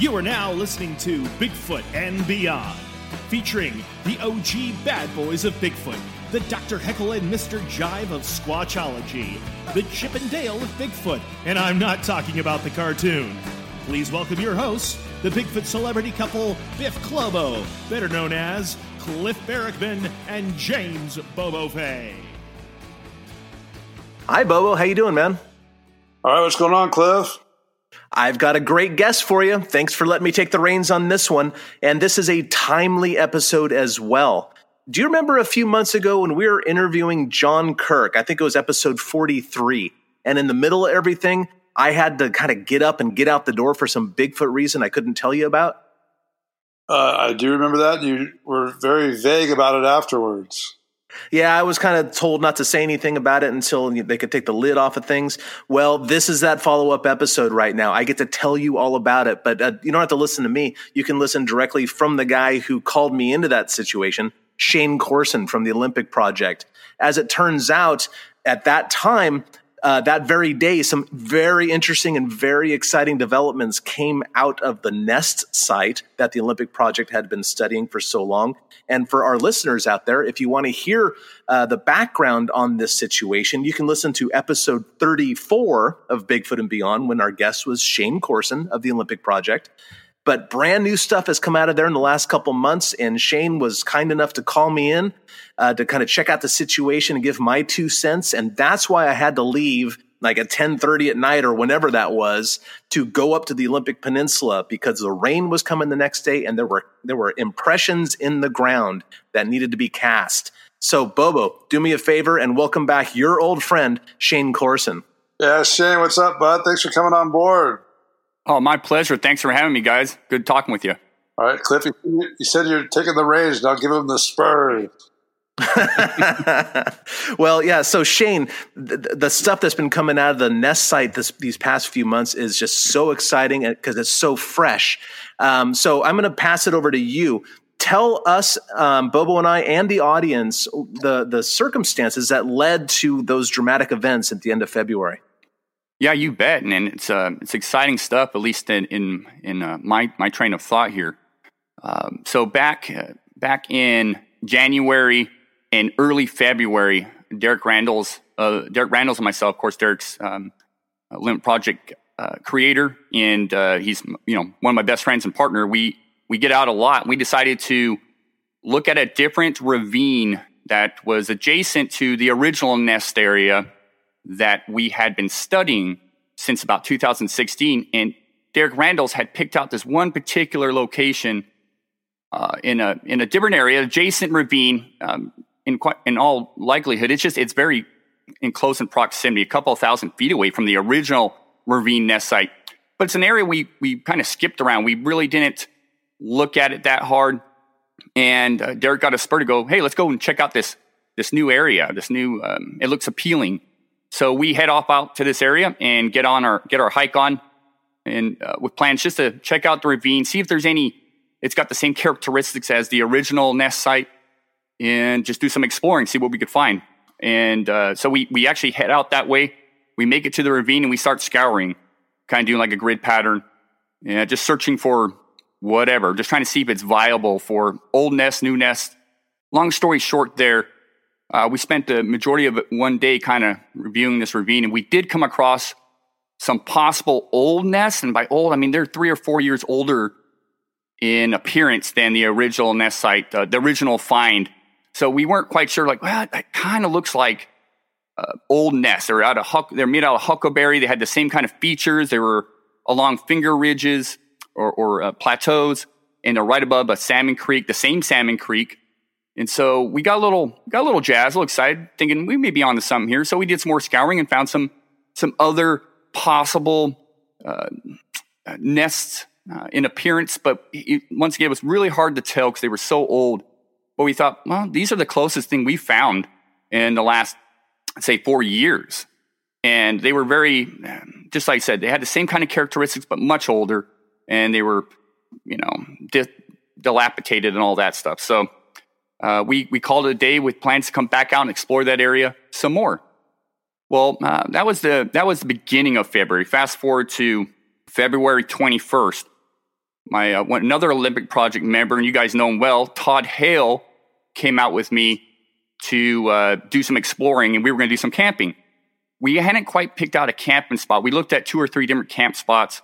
You are now listening to Bigfoot and Beyond, featuring the OG bad boys of Bigfoot, the Dr. Heckle and Mr. Jive of Squatchology, the Chip and Dale of Bigfoot, and I'm not talking about the cartoon. Please welcome your hosts, the Bigfoot celebrity couple Biff Clobo, better known as Cliff Barackman and James Bobo Fay. Hi, Bobo. How you doing, man? All right, what's going on, Cliff? I've got a great guest for you. Thanks for letting me take the reins on this one. And this is a timely episode as well. Do you remember a few months ago when we were interviewing John Kirk? I think it was episode 43. And in the middle of everything, I had to kind of get up and get out the door for some Bigfoot reason I couldn't tell you about. Uh, I do remember that. You were very vague about it afterwards. Yeah, I was kind of told not to say anything about it until they could take the lid off of things. Well, this is that follow up episode right now. I get to tell you all about it, but uh, you don't have to listen to me. You can listen directly from the guy who called me into that situation, Shane Corson from the Olympic Project. As it turns out, at that time, uh, that very day, some very interesting and very exciting developments came out of the NEST site that the Olympic Project had been studying for so long. And for our listeners out there, if you want to hear uh, the background on this situation, you can listen to episode 34 of Bigfoot and Beyond when our guest was Shane Corson of the Olympic Project. But brand new stuff has come out of there in the last couple months, and Shane was kind enough to call me in uh, to kind of check out the situation and give my two cents. And that's why I had to leave like at 10:30 at night or whenever that was to go up to the Olympic Peninsula because the rain was coming the next day and there were there were impressions in the ground that needed to be cast. So Bobo, do me a favor and welcome back your old friend Shane Corson. Yeah, Shane, what's up, bud? Thanks for coming on board. Oh, my pleasure. Thanks for having me, guys. Good talking with you. All right, Cliff, you, you said you're taking the reins. Now give him the spurs. well, yeah. So Shane, the, the, stuff that's been coming out of the Nest site this, these past few months is just so exciting because it's so fresh. Um, so I'm going to pass it over to you. Tell us, um, Bobo and I, and the audience, the the circumstances that led to those dramatic events at the end of February. Yeah, you bet, and, and it's uh, it's exciting stuff. At least in in, in uh, my my train of thought here. Um, so back uh, back in January and early February, Derek Randles uh, Derek Randles and myself, of course, Derek's um, Olympic Project uh, creator, and uh, he's you know one of my best friends and partner. We we get out a lot. We decided to look at a different ravine that was adjacent to the original nest area that we had been studying since about 2016. And Derek Randles had picked out this one particular location uh, in a in a different area, adjacent ravine. Um, in quite, in all likelihood, it's just it's very in close in proximity, a couple thousand feet away from the original ravine nest site. But it's an area we we kind of skipped around. We really didn't look at it that hard. And uh, Derek got a spur to go, hey, let's go and check out this this new area. This new um, it looks appealing. So we head off out to this area and get on our get our hike on, and uh, with plans just to check out the ravine, see if there's any. It's got the same characteristics as the original nest site, and just do some exploring, see what we could find. And uh, so we we actually head out that way. We make it to the ravine and we start scouring, kind of doing like a grid pattern, and just searching for whatever, just trying to see if it's viable for old nest, new nest. Long story short, there uh, we spent the majority of one day kind of reviewing this ravine, and we did come across some possible old nests. And by old, I mean they're three or four years older in appearance than the original nest site, uh, the original find. So we weren't quite sure, like, well, it kind of looks like uh, old nests. They're out of huck, they're made out of huckleberry. They had the same kind of features. They were along finger ridges or, or uh, plateaus, and they're right above a salmon creek, the same salmon creek And so we got a little, got a little jazz, a little excited, thinking we may be on to something here. So we did some more scouring and found some, some other possible uh, nests uh, in appearance. But it, once again, it was really hard to tell because they were so old. But we thought, well, these are the closest thing we found in the last, say, four years. And they were very, just like I said, they had the same kind of characteristics, but much older. And they were, you know, di- dilapidated and all that stuff. So uh, we, we called it a day with plans to come back out and explore that area some more. Well, uh, that was the that was the beginning of February. Fast forward to February 21st. My uh, another Olympic Project member, and you guys know him well, Todd Hale, came out with me to uh, do some exploring, and we were going to do some camping. We hadn't quite picked out a camping spot. We looked at two or three different camp spots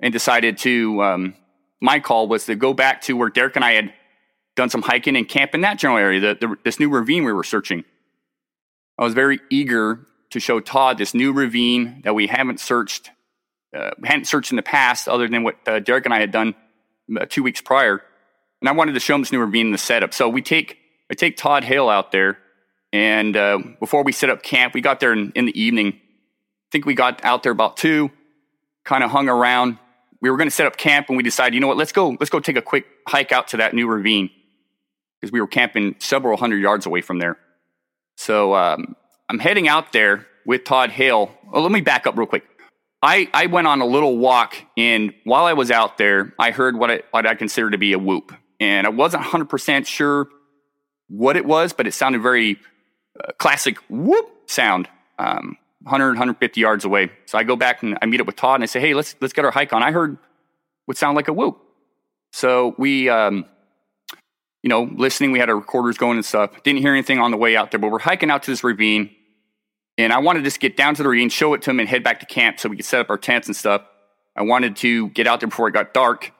and decided to. Um, my call was to go back to where Derek and I had done some hiking and camp in that general area, the, the, this new ravine we were searching. I was very eager to show Todd this new ravine that we haven't searched, uh, hadn't searched in the past, other than what uh, Derek and I had done uh, two weeks prior. And I wanted to show him this new ravine in the setup. So we take I take Todd Hale out there, and uh, before we set up camp, we got there in, in the evening. I think we got out there about two, kind of hung around. We were going to set up camp, and we decided, you know what? Let's go. Let's go take a quick hike out to that new ravine because we were camping several hundred yards away from there. So um, I'm heading out there with Todd Hale. Well, let me back up real quick. I, I went on a little walk, and while I was out there, I heard what I, what I consider to be a whoop. And I wasn't 100% sure what it was, but it sounded very uh, classic whoop sound, um, 100, 150 yards away. So I go back and I meet up with Todd, and I say, hey, let's, let's get our hike on. I heard what sounded like a whoop. So we, um, you know, listening, we had our recorders going and stuff. Didn't hear anything on the way out there, but we're hiking out to this ravine and I wanted to just get down to the ravine, show it to him, and head back to camp so we could set up our tents and stuff. I wanted to get out there before it got dark.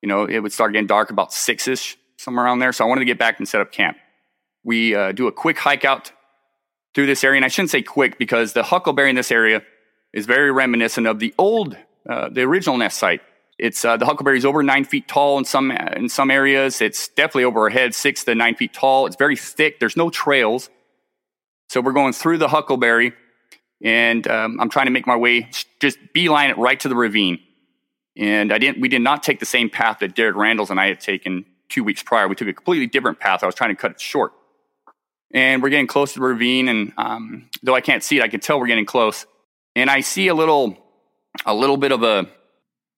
You know, it would start getting dark about six ish, somewhere around there. So I wanted to get back and set up camp. We uh, do a quick hike out through this area. And I shouldn't say quick because the huckleberry in this area is very reminiscent of the old, uh, the original nest site. It's uh, the huckleberry is over nine feet tall in some in some areas. It's definitely over our head, six to nine feet tall. It's very thick. There's no trails. So we're going through the Huckleberry, and um, I'm trying to make my way, just beeline it right to the ravine. And I didn't. We did not take the same path that Derek Randles and I had taken two weeks prior. We took a completely different path. I was trying to cut it short. And we're getting close to the ravine, and um, though I can't see it, I can tell we're getting close. And I see a little, a little bit of a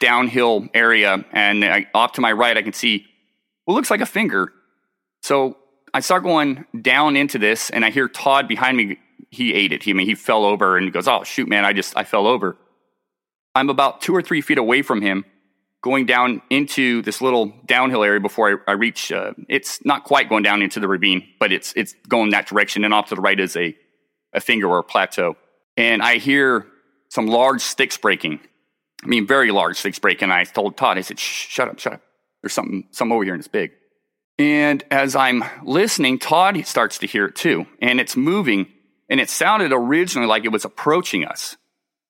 downhill area, and I, off to my right, I can see what looks like a finger. So I start going down into this, and I hear Todd behind me. He ate it. He I mean he fell over and goes, "Oh shoot, man! I just I fell over." I'm about two or three feet away from him, going down into this little downhill area before I, I reach. Uh, it's not quite going down into the ravine, but it's it's going that direction. And off to the right is a a finger or a plateau, and I hear some large sticks breaking. I mean, very large sticks breaking. I told Todd, I said, "Shut up, shut up. There's something something over here, and it's big." And as I'm listening, Todd starts to hear it too. And it's moving. And it sounded originally like it was approaching us.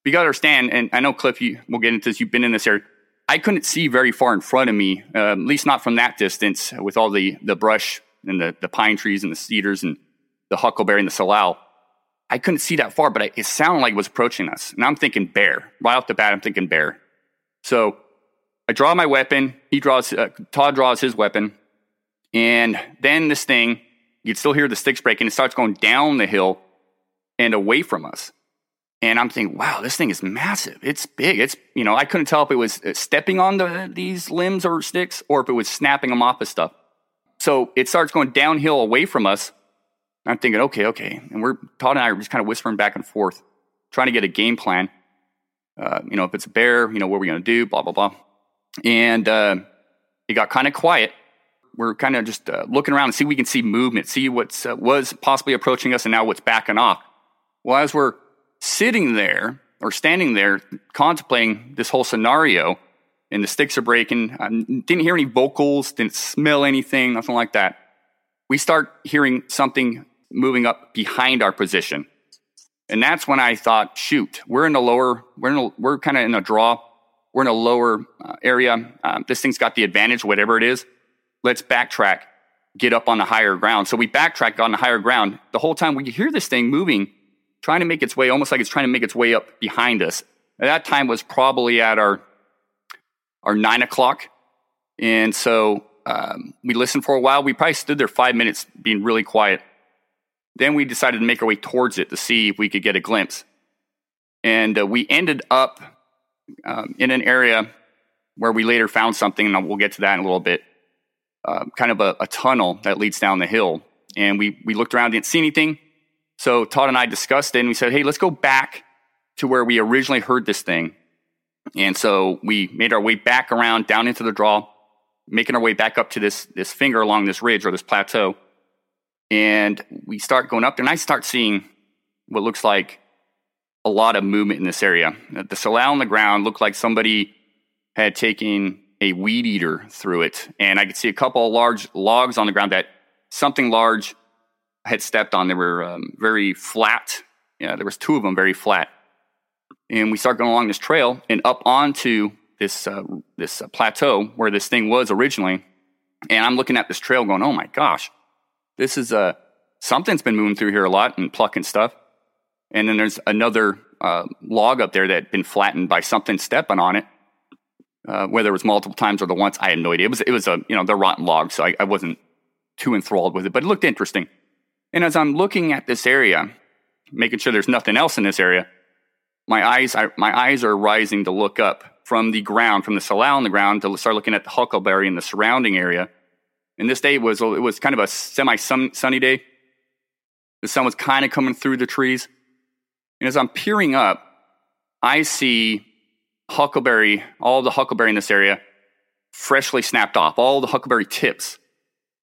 You got to understand, and I know, Cliff, you, we'll get into this. You've been in this area. I couldn't see very far in front of me, uh, at least not from that distance, with all the, the brush and the, the pine trees and the cedars and the huckleberry and the salal. I couldn't see that far, but I, it sounded like it was approaching us. And I'm thinking bear. Right off the bat, I'm thinking bear. So I draw my weapon. He draws, uh, Todd draws his weapon. And then this thing, you'd still hear the sticks breaking. It starts going down the hill and away from us. And I'm thinking, wow, this thing is massive. It's big. It's, you know, I couldn't tell if it was uh, stepping on the, these limbs or sticks or if it was snapping them off of stuff. So it starts going downhill away from us. I'm thinking, okay, okay. And we're, Todd and I are just kind of whispering back and forth, trying to get a game plan. Uh, you know, if it's a bear, you know, what are we going to do? Blah, blah, blah. And uh, it got kind of quiet we're kind of just uh, looking around and see we can see movement, see what uh, was possibly approaching us and now what's backing off. Well, as we're sitting there or standing there contemplating this whole scenario, and the sticks are breaking, I didn't hear any vocals, didn't smell anything, nothing like that. We start hearing something moving up behind our position. And that's when I thought, shoot, we're in the lower, we're we're kind of in a draw. We're in a lower uh, area. Um, this thing's got the advantage, whatever it is let's backtrack get up on the higher ground. So we backtracked on the higher ground. The whole time we hear this thing moving, trying to make its way, almost like it's trying to make its way up behind us. At that time was probably at our our nine o'clock, and so um, we listened for a while. We probably stood there five minutes, being really quiet. Then we decided to make our way towards it to see if we could get a glimpse, and uh, we ended up um, in an area where we later found something, and we'll get to that in a little bit. Uh, kind of a, a, tunnel that leads down the hill, and we we looked around, didn't see anything. So Todd and I discussed it, and we said, "Hey, let's go back to where we originally heard this thing." And so we made our way back around down into the draw, making our way back up to this this finger along this ridge or this plateau, and we start going up there, and I start seeing what looks like a lot of movement in this area. The salal on the ground looked like somebody had taken a weed eater through it, and I could see a couple of large logs on the ground that something large had stepped on. They were um, very flat. Yeah, there was two of them very flat, and we start going along this trail and up onto this uh, this uh, plateau where this thing was originally. And I'm looking at this trail, going, "Oh my gosh, this is a uh, something's been moving through here a lot and plucking stuff." And then there's another uh, log up there that had been flattened by something stepping on it. Uh, whether it was multiple times or the once, I had no idea. It was it was a you know the rotten log, so I, I wasn't too enthralled with it, but it looked interesting. And as I'm looking at this area, making sure there's nothing else in this area, my eyes I, my eyes are rising to look up from the ground, from the salal on the ground, to start looking at the huckleberry and the surrounding area. And this day was it was kind of a semi sunny day. The sun was kind of coming through the trees, and as I'm peering up, I see huckleberry, all the huckleberry in this area, freshly snapped off, all the huckleberry tips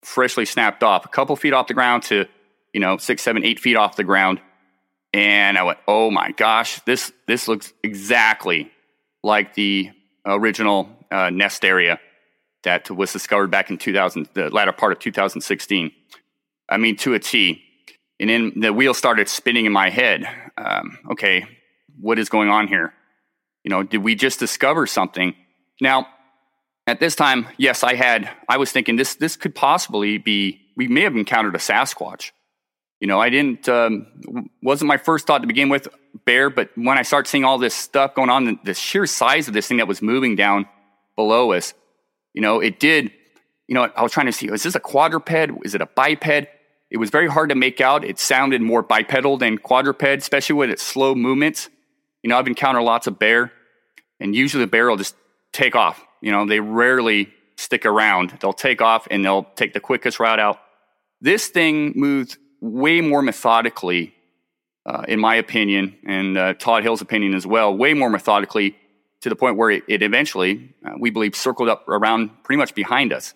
freshly snapped off, a couple feet off the ground to, you know, six, seven, eight feet off the ground. And I went, oh my gosh, this, this looks exactly like the original uh, nest area that was discovered back in 2000, the latter part of 2016. I mean, to a T. And then the wheel started spinning in my head. Um, okay, what is going on here? You know, did we just discover something? Now, at this time, yes, I had, I was thinking this, this could possibly be, we may have encountered a Sasquatch. You know, I didn't, um, wasn't my first thought to begin with, bear, but when I start seeing all this stuff going on, the, the sheer size of this thing that was moving down below us, you know, it did, you know, I was trying to see, is this a quadruped? Is it a biped? It was very hard to make out. It sounded more bipedal than quadruped, especially with its slow movements. You know, I've encountered lots of bear, and usually the bear will just take off. You know, they rarely stick around. They'll take off and they'll take the quickest route out. This thing moves way more methodically, uh, in my opinion, and uh, Todd Hale's opinion as well, way more methodically to the point where it, it eventually, uh, we believe, circled up around pretty much behind us.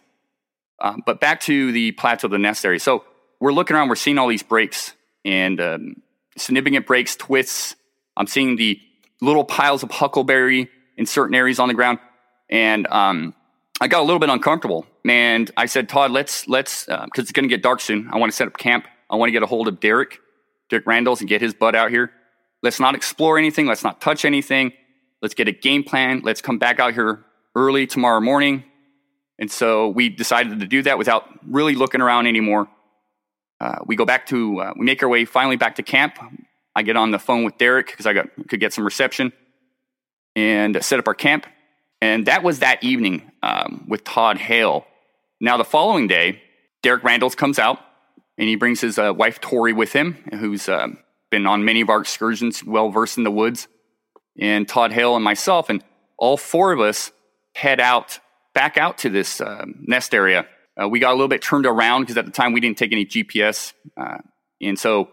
Uh, but back to the plateau of the nest area. So we're looking around, we're seeing all these breaks and um, significant breaks, twists. I'm seeing the little piles of huckleberry in certain areas on the ground. And um, I got a little bit uncomfortable. And I said, Todd, let's, let's, because uh, it's going to get dark soon. I want to set up camp. I want to get a hold of Derek, Derek Randles, and get his butt out here. Let's not explore anything. Let's not touch anything. Let's get a game plan. Let's come back out here early tomorrow morning. And so we decided to do that without really looking around anymore. Uh, we go back to, uh, we make our way finally back to camp. I get on the phone with Derek because I got, could get some reception and set up our camp. And that was that evening um, with Todd Hale. Now, the following day, Derek Randles comes out and he brings his uh, wife Tori with him, who's uh, been on many of our excursions, well versed in the woods, and Todd Hale and myself, and all four of us head out back out to this uh, nest area. Uh, we got a little bit turned around because at the time we didn't take any GPS, uh, and so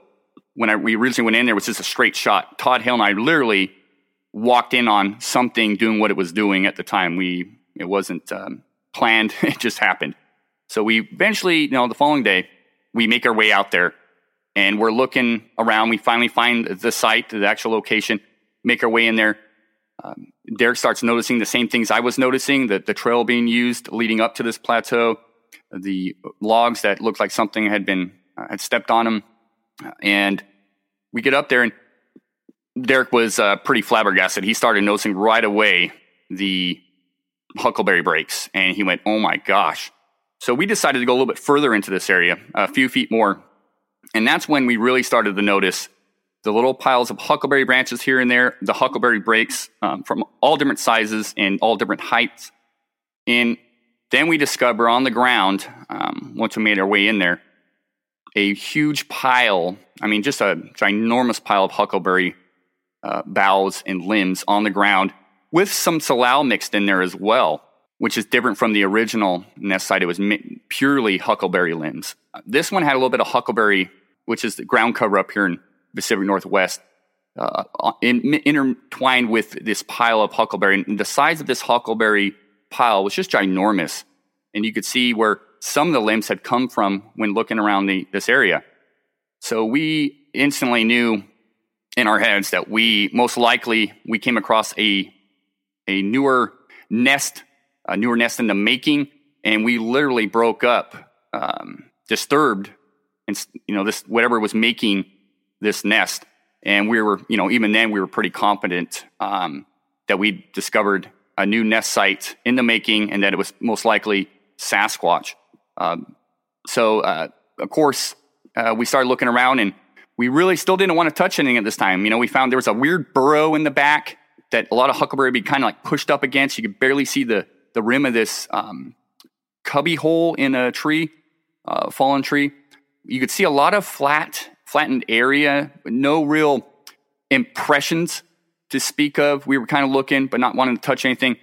when I, we originally went in there, it was just a straight shot. Todd Hale and I literally walked in on something doing what it was doing at the time. We it wasn't um, planned; it just happened. So we eventually, you know, the following day, we make our way out there, and we're looking around. We finally find the site, the actual location. Make our way in there. Um, Derek starts noticing the same things I was noticing: that the trail being used leading up to this plateau, the logs that looked like something had been uh, had stepped on them, and we get up there and Derek was uh, pretty flabbergasted. He started noticing right away the huckleberry breaks, and he went, "Oh my gosh, So we decided to go a little bit further into this area, a few feet more. And that's when we really started to notice the little piles of huckleberry branches here and there, the huckleberry breaks um, from all different sizes and all different heights. And then we discover on the ground, um, once we made our way in there, a huge pile. I mean, just a ginormous pile of huckleberry uh, boughs and limbs on the ground with some salal mixed in there as well, which is different from the original nest site. It was mi- purely huckleberry limbs. This one had a little bit of huckleberry, which is the ground cover up here in Pacific Northwest, uh, in, intertwined with this pile of huckleberry. And the size of this huckleberry pile was just ginormous. And you could see where some of the limbs had come from when looking around the, this area. So we instantly knew in our heads that we most likely we came across a a newer nest, a newer nest in the making, and we literally broke up, um, disturbed, and you know this whatever was making this nest. And we were, you know, even then we were pretty confident um, that we discovered a new nest site in the making, and that it was most likely Sasquatch. Um, so, uh, of course, uh, we started looking around, and we really still didn't want to touch anything at this time. You know, we found there was a weird burrow in the back that a lot of huckleberry would be kind of like pushed up against. You could barely see the the rim of this um, cubby hole in a tree, uh, fallen tree. You could see a lot of flat, flattened area, no real impressions to speak of. We were kind of looking, but not wanting to touch anything.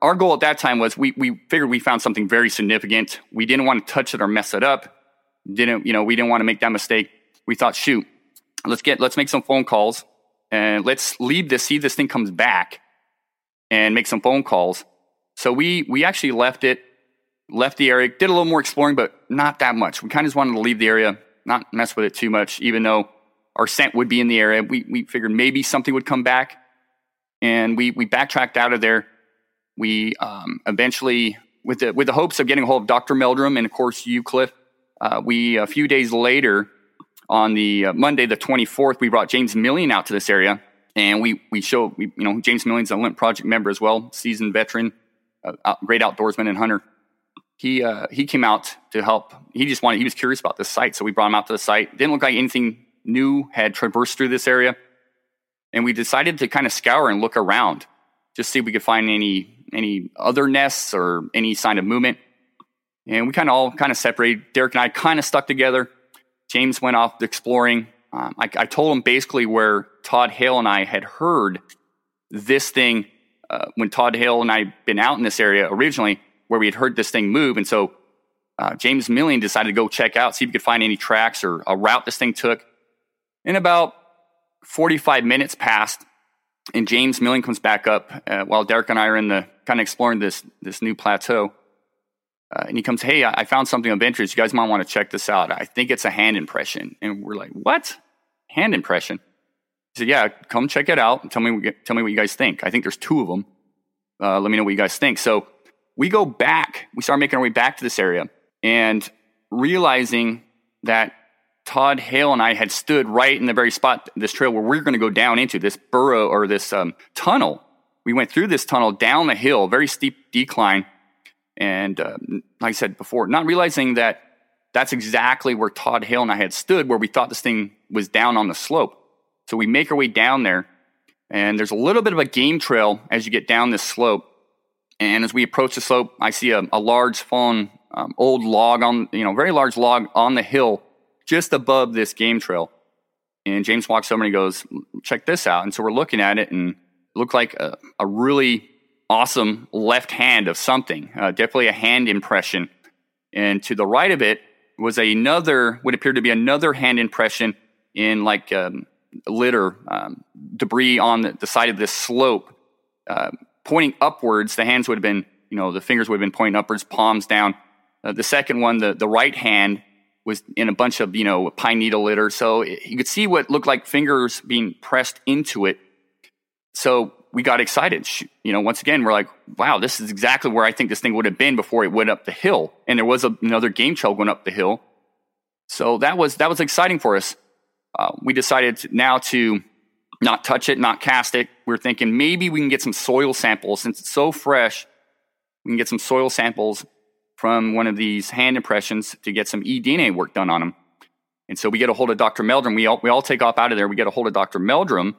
Our goal at that time was we we figured we found something very significant. We didn't want to touch it or mess it up. Didn't you know? We didn't want to make that mistake. We thought, shoot, let's get let's make some phone calls and let's leave this, see if this thing comes back and make some phone calls. So we, we actually left it, left the area, did a little more exploring, but not that much. We kind of just wanted to leave the area, not mess with it too much, even though our scent would be in the area. We, we figured maybe something would come back and we, we backtracked out of there. We um, eventually, with the, with the hopes of getting a hold of Dr. Meldrum and of course you, Cliff, uh, we, a few days later, on the uh, Monday, the 24th, we brought James Millian out to this area, and we we showed we, you know James Millian's a Olympic Project member as well, seasoned veteran, great outdoorsman and hunter. He uh, he came out to help. He just wanted he was curious about this site, so we brought him out to the site. Didn't look like anything new had traversed through this area, and we decided to kind of scour and look around, just see if we could find any any other nests or any sign of movement. And we kind of all kind of separated. Derek and I kind of stuck together James went off exploring. Um, I, I, told him basically where Todd Hale and I had heard this thing uh, when Todd Hale and I had been out in this area originally, where we had heard this thing move. And so uh, James Millian decided to go check out, see if he could find any tracks or a route this thing took. In about 45 minutes passed, and James Millian comes back up uh, while Derek and I are in the kind of exploring this this new plateau. Uh, and he comes, Hey, I, I found something of interest. You guys might want to check this out. I think it's a hand impression. And we're like, What? Hand impression? Said, Yeah, come check it out. And tell me, tell me what you guys think. I think there's two of them. Uh, let me know what you guys think. So we go back, we start making our way back to this area and realizing that Todd Hale and I had stood right in the very spot, this trail where we're going to go down into this burrow or this um, tunnel. We went through this tunnel down the hill, very steep decline and uh, like I said before, not realizing that that's exactly where Todd Hale and I had stood, where we thought this thing was down on the slope. So we make our way down there, and there's a little bit of a game trail as you get down this slope. And as we approach the slope, I see a, a large fallen um, old log on, you know, very large log on the hill just above this game trail. And James walks over and he goes, check this out. And so we're looking at it and it looked like a, a really awesome left hand of something, uh, definitely a hand impression. And to the right of it was another, what appeared to be another hand impression in like um, litter, um, debris on the, side of this slope, uh, pointing upwards. The hands would have been, you know, the fingers would have been pointing upwards, palms down. Uh, the second one, the, the right hand, was in a bunch of, you know, pine needle litter. So it, you could see what looked like fingers being pressed into it. So we got excited. You know, once again, we're like, wow, this is exactly where I think this thing would have been before it went up the hill. And there was a, another game trail going up the hill. So that was, that was exciting for us. Uh, we decided now to not touch it, not cast it. We are thinking maybe we can get some soil samples since it's so fresh. We can get some soil samples from one of these hand impressions to get some eDNA work done on them. And so we get a hold of Dr. Meldrum. We all, we all take off out of there. We get a hold of Dr. Meldrum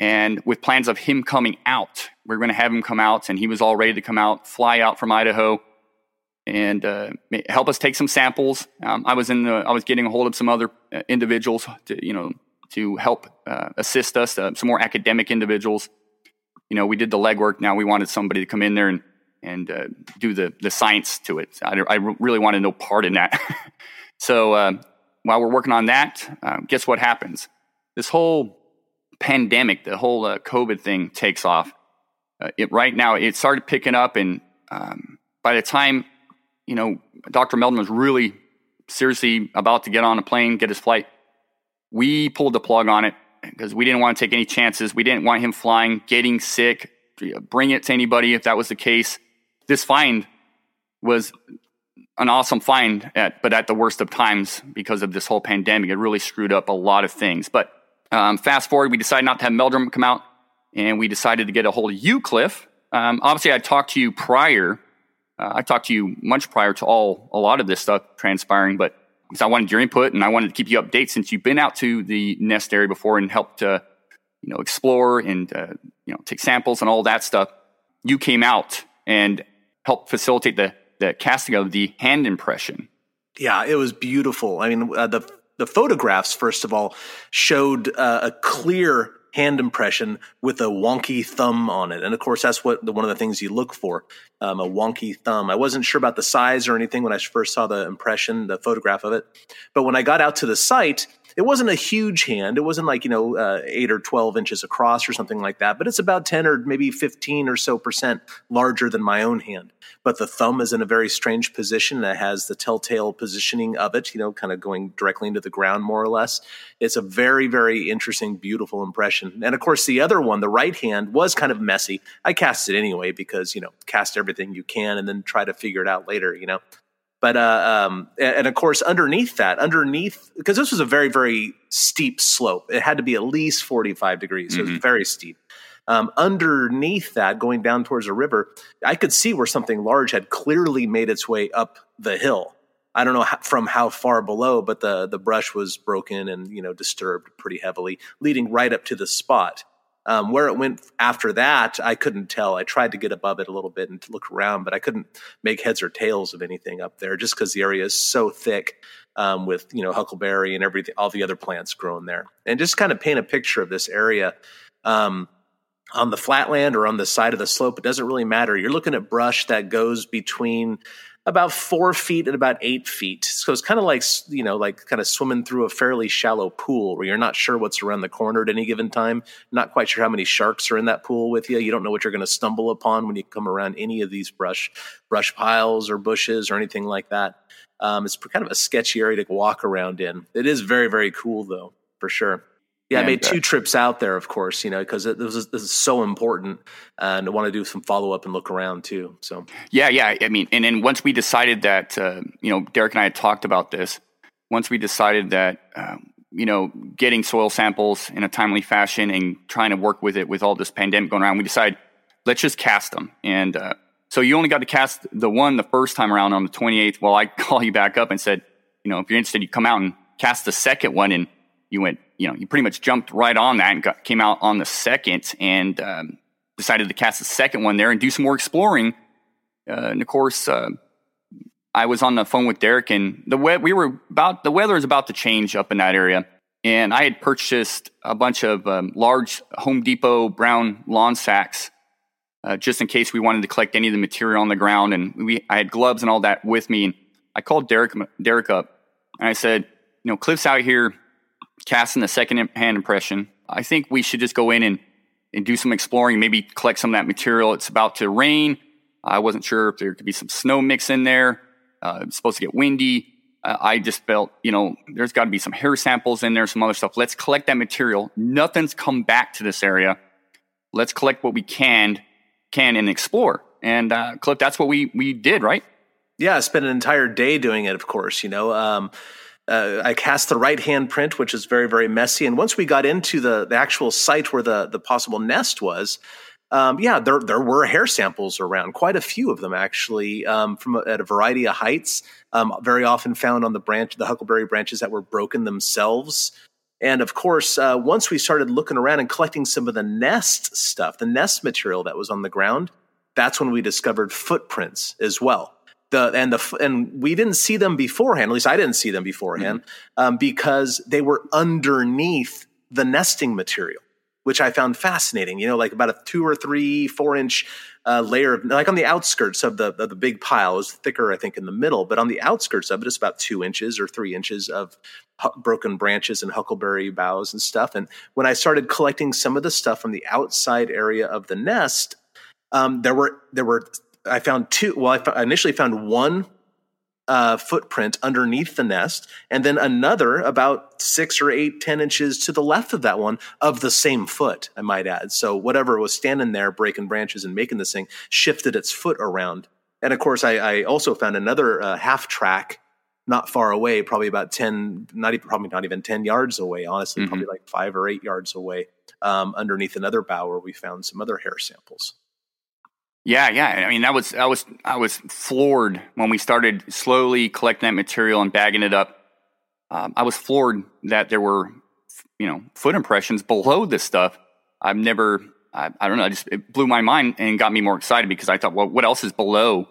and with plans of him coming out. We're going to have him come out, and he was all ready to come out, fly out from Idaho, and uh, help us take some samples. Um, I was in the, I was getting a hold of some other uh, individuals to, you know, to help uh, assist us, uh, some more academic individuals. You know, we did the legwork. Now we wanted somebody to come in there and and uh, do the the science to it. I, I really wanted no part in that. so uh, while we're working on that, guess what happens? This whole pandemic, the whole COVID thing takes off. It right now it started picking up, and um, by the time you know Dr. Meldrum was really seriously about to get on a plane, get his flight, we pulled the plug on it because we didn't want to take any chances. We didn't want him flying, getting sick, bring it to anybody if that was the case. This find was an awesome find at but at the worst of times because of this whole pandemic. It really screwed up a lot of things. But um, fast forward, we decided not to have Meldrum come out, and we decided to get a hold of you, Cliff. Um, obviously, I talked to you prior. Uh, I talked to you much prior to all a lot of this stuff transpiring, but because I wanted your input and I wanted to keep you updated since you've been out to the nest area before and helped uh, you know explore and uh, you know take samples and all that stuff. You came out and helped facilitate the the casting of the hand impression. Yeah, it was beautiful. I mean, uh, the the photographs, first of all, showed uh, a clear hand impression with a wonky thumb on it. And of course, that's what the, one of the things you look for um, a wonky thumb. I wasn't sure about the size or anything when I first saw the impression, the photograph of it. But when I got out to the site, it wasn't a huge hand. It wasn't like, you know, uh, eight or 12 inches across or something like that, but it's about 10 or maybe 15 or so percent larger than my own hand. But the thumb is in a very strange position. It has the telltale positioning of it, you know, kind of going directly into the ground more or less. It's a very, very interesting, beautiful impression. And of course, the other one, the right hand, was kind of messy. I cast it anyway because, you know, cast everything you can and then try to figure it out later, you know. But uh, um, and of course, underneath that, underneath because this was a very very steep slope. It had to be at least forty five degrees. So mm-hmm. it was mm-hmm. very steep. Um, underneath that, going down towards the river, I could see where something large had clearly made its way up the hill. I don't know how, from how far below, but the the brush was broken and you know disturbed pretty heavily, leading right up to the spot. Um, where it went after that, I couldn't tell. I tried to get above it a little bit and look around, but I couldn't make heads or tails of anything up there just because the area is so thick um, with you know huckleberry and everything, all the other plants growing there. And just kind of paint a picture of this area. Um, on the flatland or on the side of the slope, it doesn't really matter. You're looking at brush that goes between about four feet and about eight feet. So it's kind of like, you know, like kind of swimming through a fairly shallow pool where you're not sure what's around the corner at any given time. Not quite sure how many sharks are in that pool with you. You don't know what you're going to stumble upon when you come around any of these brush, brush piles or bushes or anything like that. Um, it's kind of a sketchy area to walk around in. It is very, very cool though, for sure. Yeah, and, I made two uh, trips out there, of course, you know, because this is, this is so important, and I want to do some follow up and look around too. So yeah, yeah. I mean, and then once we decided that, uh, you know, Derek and I had talked about this. Once we decided that, uh, you know, getting soil samples in a timely fashion and trying to work with it with all this pandemic going around, we decided let's just cast them. And uh, so you only got to cast the one the first time around on the 28th. Well, I call you back up and said, you know, if you're interested, you come out and cast the second one, and you went you know, you pretty much jumped right on that and got, came out on the second and um, decided to cast the second one there and do some more exploring. Uh, and of course, uh, I was on the phone with Derek, and the we-, we were about the weather is about to change up in that area, and I had purchased a bunch of um, large Home Depot brown lawn sacks. Uh, just in case we wanted to collect any of the material on the ground, and we I had gloves and all that with me. And I called Derek Derek up, and I said, you know, Cliff's out here casting a second hand impression. I think we should just go in and, and do some exploring, maybe collect some of that material. It's about to rain. I wasn't sure if there could be some snow mix in there. Uh, it's supposed to get windy. Uh, I just felt, you know, there's got to be some hair samples in there, some other stuff. Let's collect that material. Nothing's come back to this area. Let's collect what we can, can and explore. And uh, Cliff, that's what we we did, right? Yeah, I spent an entire day doing it. Of course, you know. Um, uh, I cast the right hand print, which is very, very messy. And once we got into the, the actual site where the, the possible nest was, um, yeah, there there were hair samples around, quite a few of them actually, um, from a, at a variety of heights. Um, very often found on the branch, the huckleberry branches that were broken themselves. And of course, uh, once we started looking around and collecting some of the nest stuff, the nest material that was on the ground, that's when we discovered footprints as well. The and the and we didn't see them beforehand. At least I didn't see them beforehand mm-hmm. um, because they were underneath the nesting material which I found fascinating. You know, like about a two or three, four inch uh, layer, of, like on the outskirts of the of the big pile. It was thicker, I think, in the middle, but on the outskirts of it, it's about two inches or three inches of broken branches and huckleberry boughs and stuff. And when I started collecting some of the stuff from the outside area of the nest, um, there were there were I found two. Well, I initially found one uh, footprint underneath the nest, and then another about six or eight, ten inches to the left of that one of the same foot, I might add. So whatever was standing there breaking branches and making this thing shifted its foot around. And of course, I, I also found another uh, half track not far away, probably about 10, not even, probably not even 10 yards away, honestly, mm-hmm. probably like five or eight yards away, um, underneath another bough where we found some other hair samples. Yeah, yeah. I mean, that was I was I was floored when we started slowly collecting that material and bagging it up. Um, I was floored that there were, you know, foot impressions below this stuff. I've never, I, I don't know, I just it blew my mind and got me more excited because I thought, well, what else is below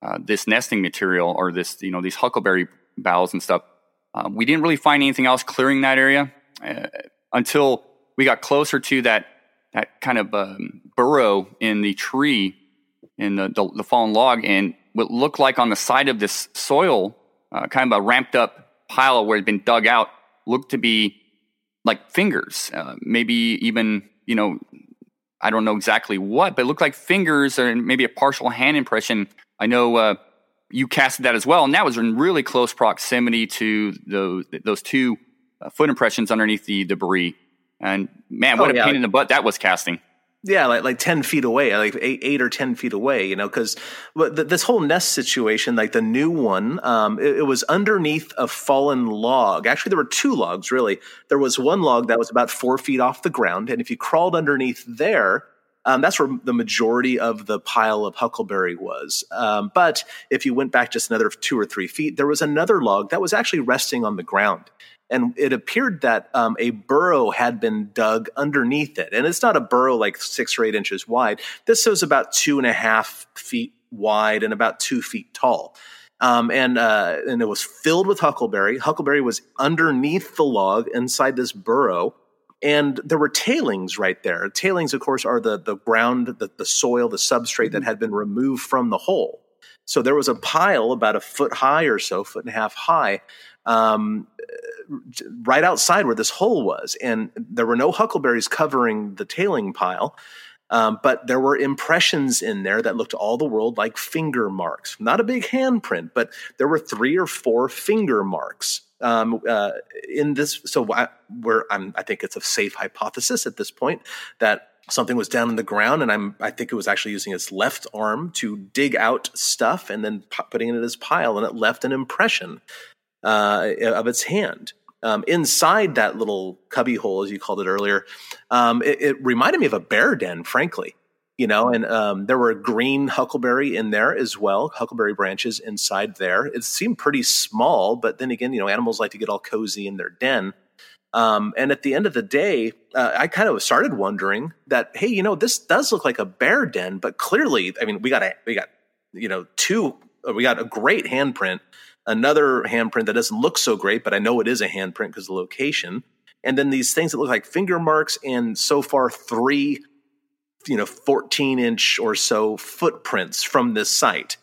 uh, this nesting material or this, you know, these huckleberry boughs and stuff? Um, we didn't really find anything else clearing that area uh, until we got closer to that that kind of um, burrow in the tree in the, the, the, fallen log and what looked like on the side of this soil, uh, kind of a ramped up pile where it had been dug out, looked to be like fingers, uh, maybe even, you know, I don't know exactly what, but it looked like fingers or maybe a partial hand impression. I know uh, you casted that as well, and that was in really close proximity to those, those two uh, foot impressions underneath the debris. And man, what oh, a yeah. pain in the butt that was casting. Yeah, like like ten feet away, like eight, eight or ten feet away, you know, because this whole nest situation, like the new one, um, it, it, was underneath a fallen log. Actually, there were two logs. Really, there was one log that was about four feet off the ground, and if you crawled underneath there, um, that's where the majority of the pile of huckleberry was. Um, but if you went back just another two or three feet, there was another log that was actually resting on the ground and it appeared that um, a burrow had been dug underneath it. And it's not a burrow like six or eight inches wide. This was about two and a half feet wide and about two feet tall. Um, and uh, and it was filled with huckleberry. Huckleberry was underneath the log inside this burrow, and there were tailings right there. Tailings, of course, are the the ground, the, the soil, the substrate that had been removed from the hole. So there was a pile about a foot high or so, foot and a half high, um, right outside where this hole was. And there were no huckleberries covering the tailing pile. Um, but there were impressions in there that looked all the world like finger marks. Not a big handprint, but there were three or four finger marks um, uh, in this. So I, where I'm, I think it's a safe hypothesis at this point that something was down in the ground, and I'm I think it was actually using its left arm to dig out stuff and then putting it in his pile, and it left an impression uh, of its hand. Um, inside that little cubby hole, as you called it earlier, um, it, it, reminded me of a bear den, frankly. You know, and um, there were green huckleberry in there as well, huckleberry branches inside there. It seemed pretty small, but then again, you know, animals like to get all cozy in their den. Um, and at the end of the day, uh, I kind of started wondering that, hey, you know, this does look like a bear den, but clearly, I mean, we got a, we got, you know, two, we got a great handprint another handprint that doesn't look so great, but I know it is a handprint because of the location. And then these things that look like finger marks, and so far three, you know, 14 inch or so footprints from this site.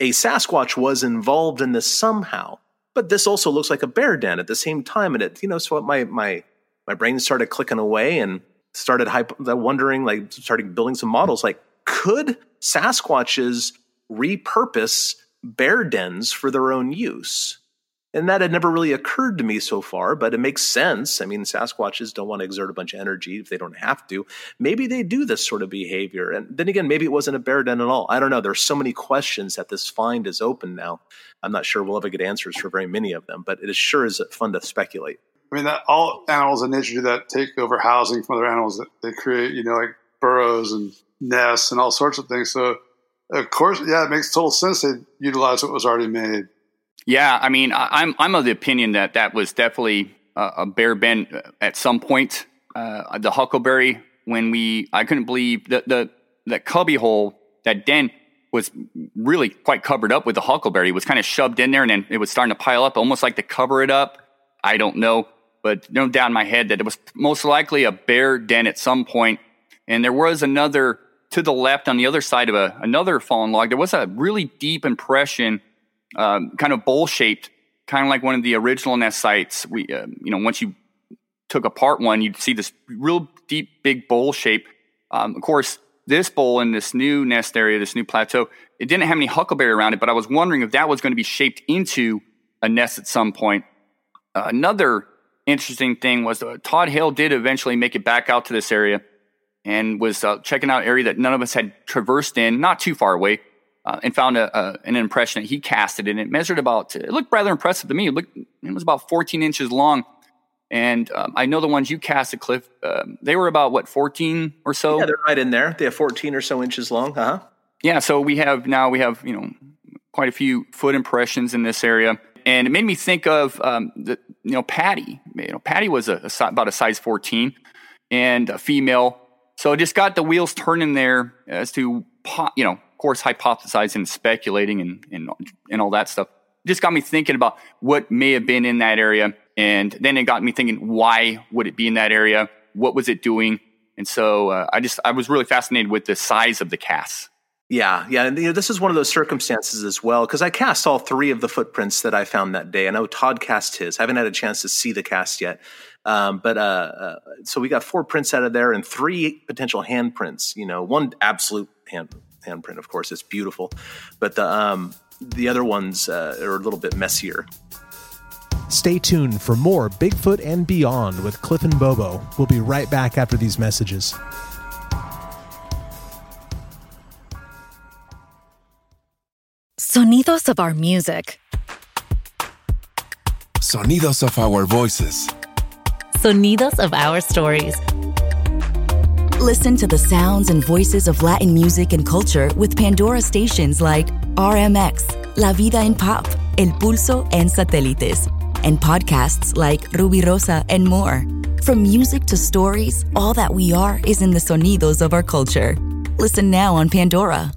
A Sasquatch was involved in this somehow, but this also looks like a bear den at the same time. And it, you know, so my my my brain started clicking away and started hypo- uh, wondering, like, starting building some models. Like, could Sasquatches repurpose bear dens for their own use. And that had never really occurred to me so far, but it makes sense. I mean, Sasquatches don't want to exert a bunch of energy if they don't have to. Maybe they do this sort of behavior. And then again, maybe it wasn't a bear den at all. I don't know. There's so many questions that this find is open now. I'm not sure we'll ever get answers for very many of them, but it is sure is fun to speculate. I mean, that all animals in nature that take over housing from other animals that they create, you know, like burrows and nests and all sorts of things. So, of course, yeah, it makes total sense to utilize what was already made. Yeah, I mean, I, am I'm of the opinion that that was definitely a, a bear bend at some point. Uh, the huckleberry when we I couldn't believe the the that cubby hole that den was really quite covered up with the huckleberry. It was kind of shoved in there and then it was starting to pile up, almost like to cover it up. I don't know, but no doubt in my head that it was most likely a bear den at some point. And there was another to the left on the other side of a, another fallen log. There was a really deep impression, um, kind of bowl shaped, kind of like one of the original nest sites. We, uh, you know, once you took apart one, you'd see this real deep, big bowl shape. Um, of course, this bowl in this new nest area, this new plateau, it didn't have any huckleberry around it, but I was wondering if that was going to be shaped into a nest at some point. Uh, another interesting thing was uh, Todd Hale did eventually make it back out to this area and was uh, checking out an area that none of us had traversed in, not too far away, uh, and found a, a, an impression that he casted and it measured about, it looked rather impressive to me. It, looked, it was about 14 inches long and um, I know the ones you cast at Cliff, uh, they were about what, 14 or so? Yeah, they're right in there. They have 14 or so inches long. Uh huh. Yeah. So we have now, we have, you know, quite a few foot impressions in this area. And it made me think of, um, the, you know, Patty. You know, Patty was a, a, about a size 14 and a female. So it just got the wheels turning there as to, you know, of course, hypothesizing and speculating and, and, and all that stuff. Just got me thinking about what may have been in that area and then it got me thinking, why would it be in that area? What was it doing? And so uh, I just I was really fascinated with the size of the casts. Yeah, yeah, and you know, this is one of those circumstances as well because I cast all three of the footprints that I found that day. I know Todd cast his. I haven't had a chance to see the cast yet, um, but uh, uh, so we got four prints out of there and three potential handprints. You know, one absolute hand handprint, of course, is beautiful, but the um, the other ones uh, are a little bit messier. Stay tuned for more Bigfoot and Beyond with Cliff and Bobo. We'll be right back after these messages. Sonidos of our music. Sonidos of our voices. Sonidos of our stories. Listen to the sounds and voices of Latin music and culture with Pandora stations like RMX, La Vida en Pop, El Pulso, and Satélites and podcasts like Rubirosa and more. From music to stories, all that we are is in the sonidos of our culture. Listen now on Pandora.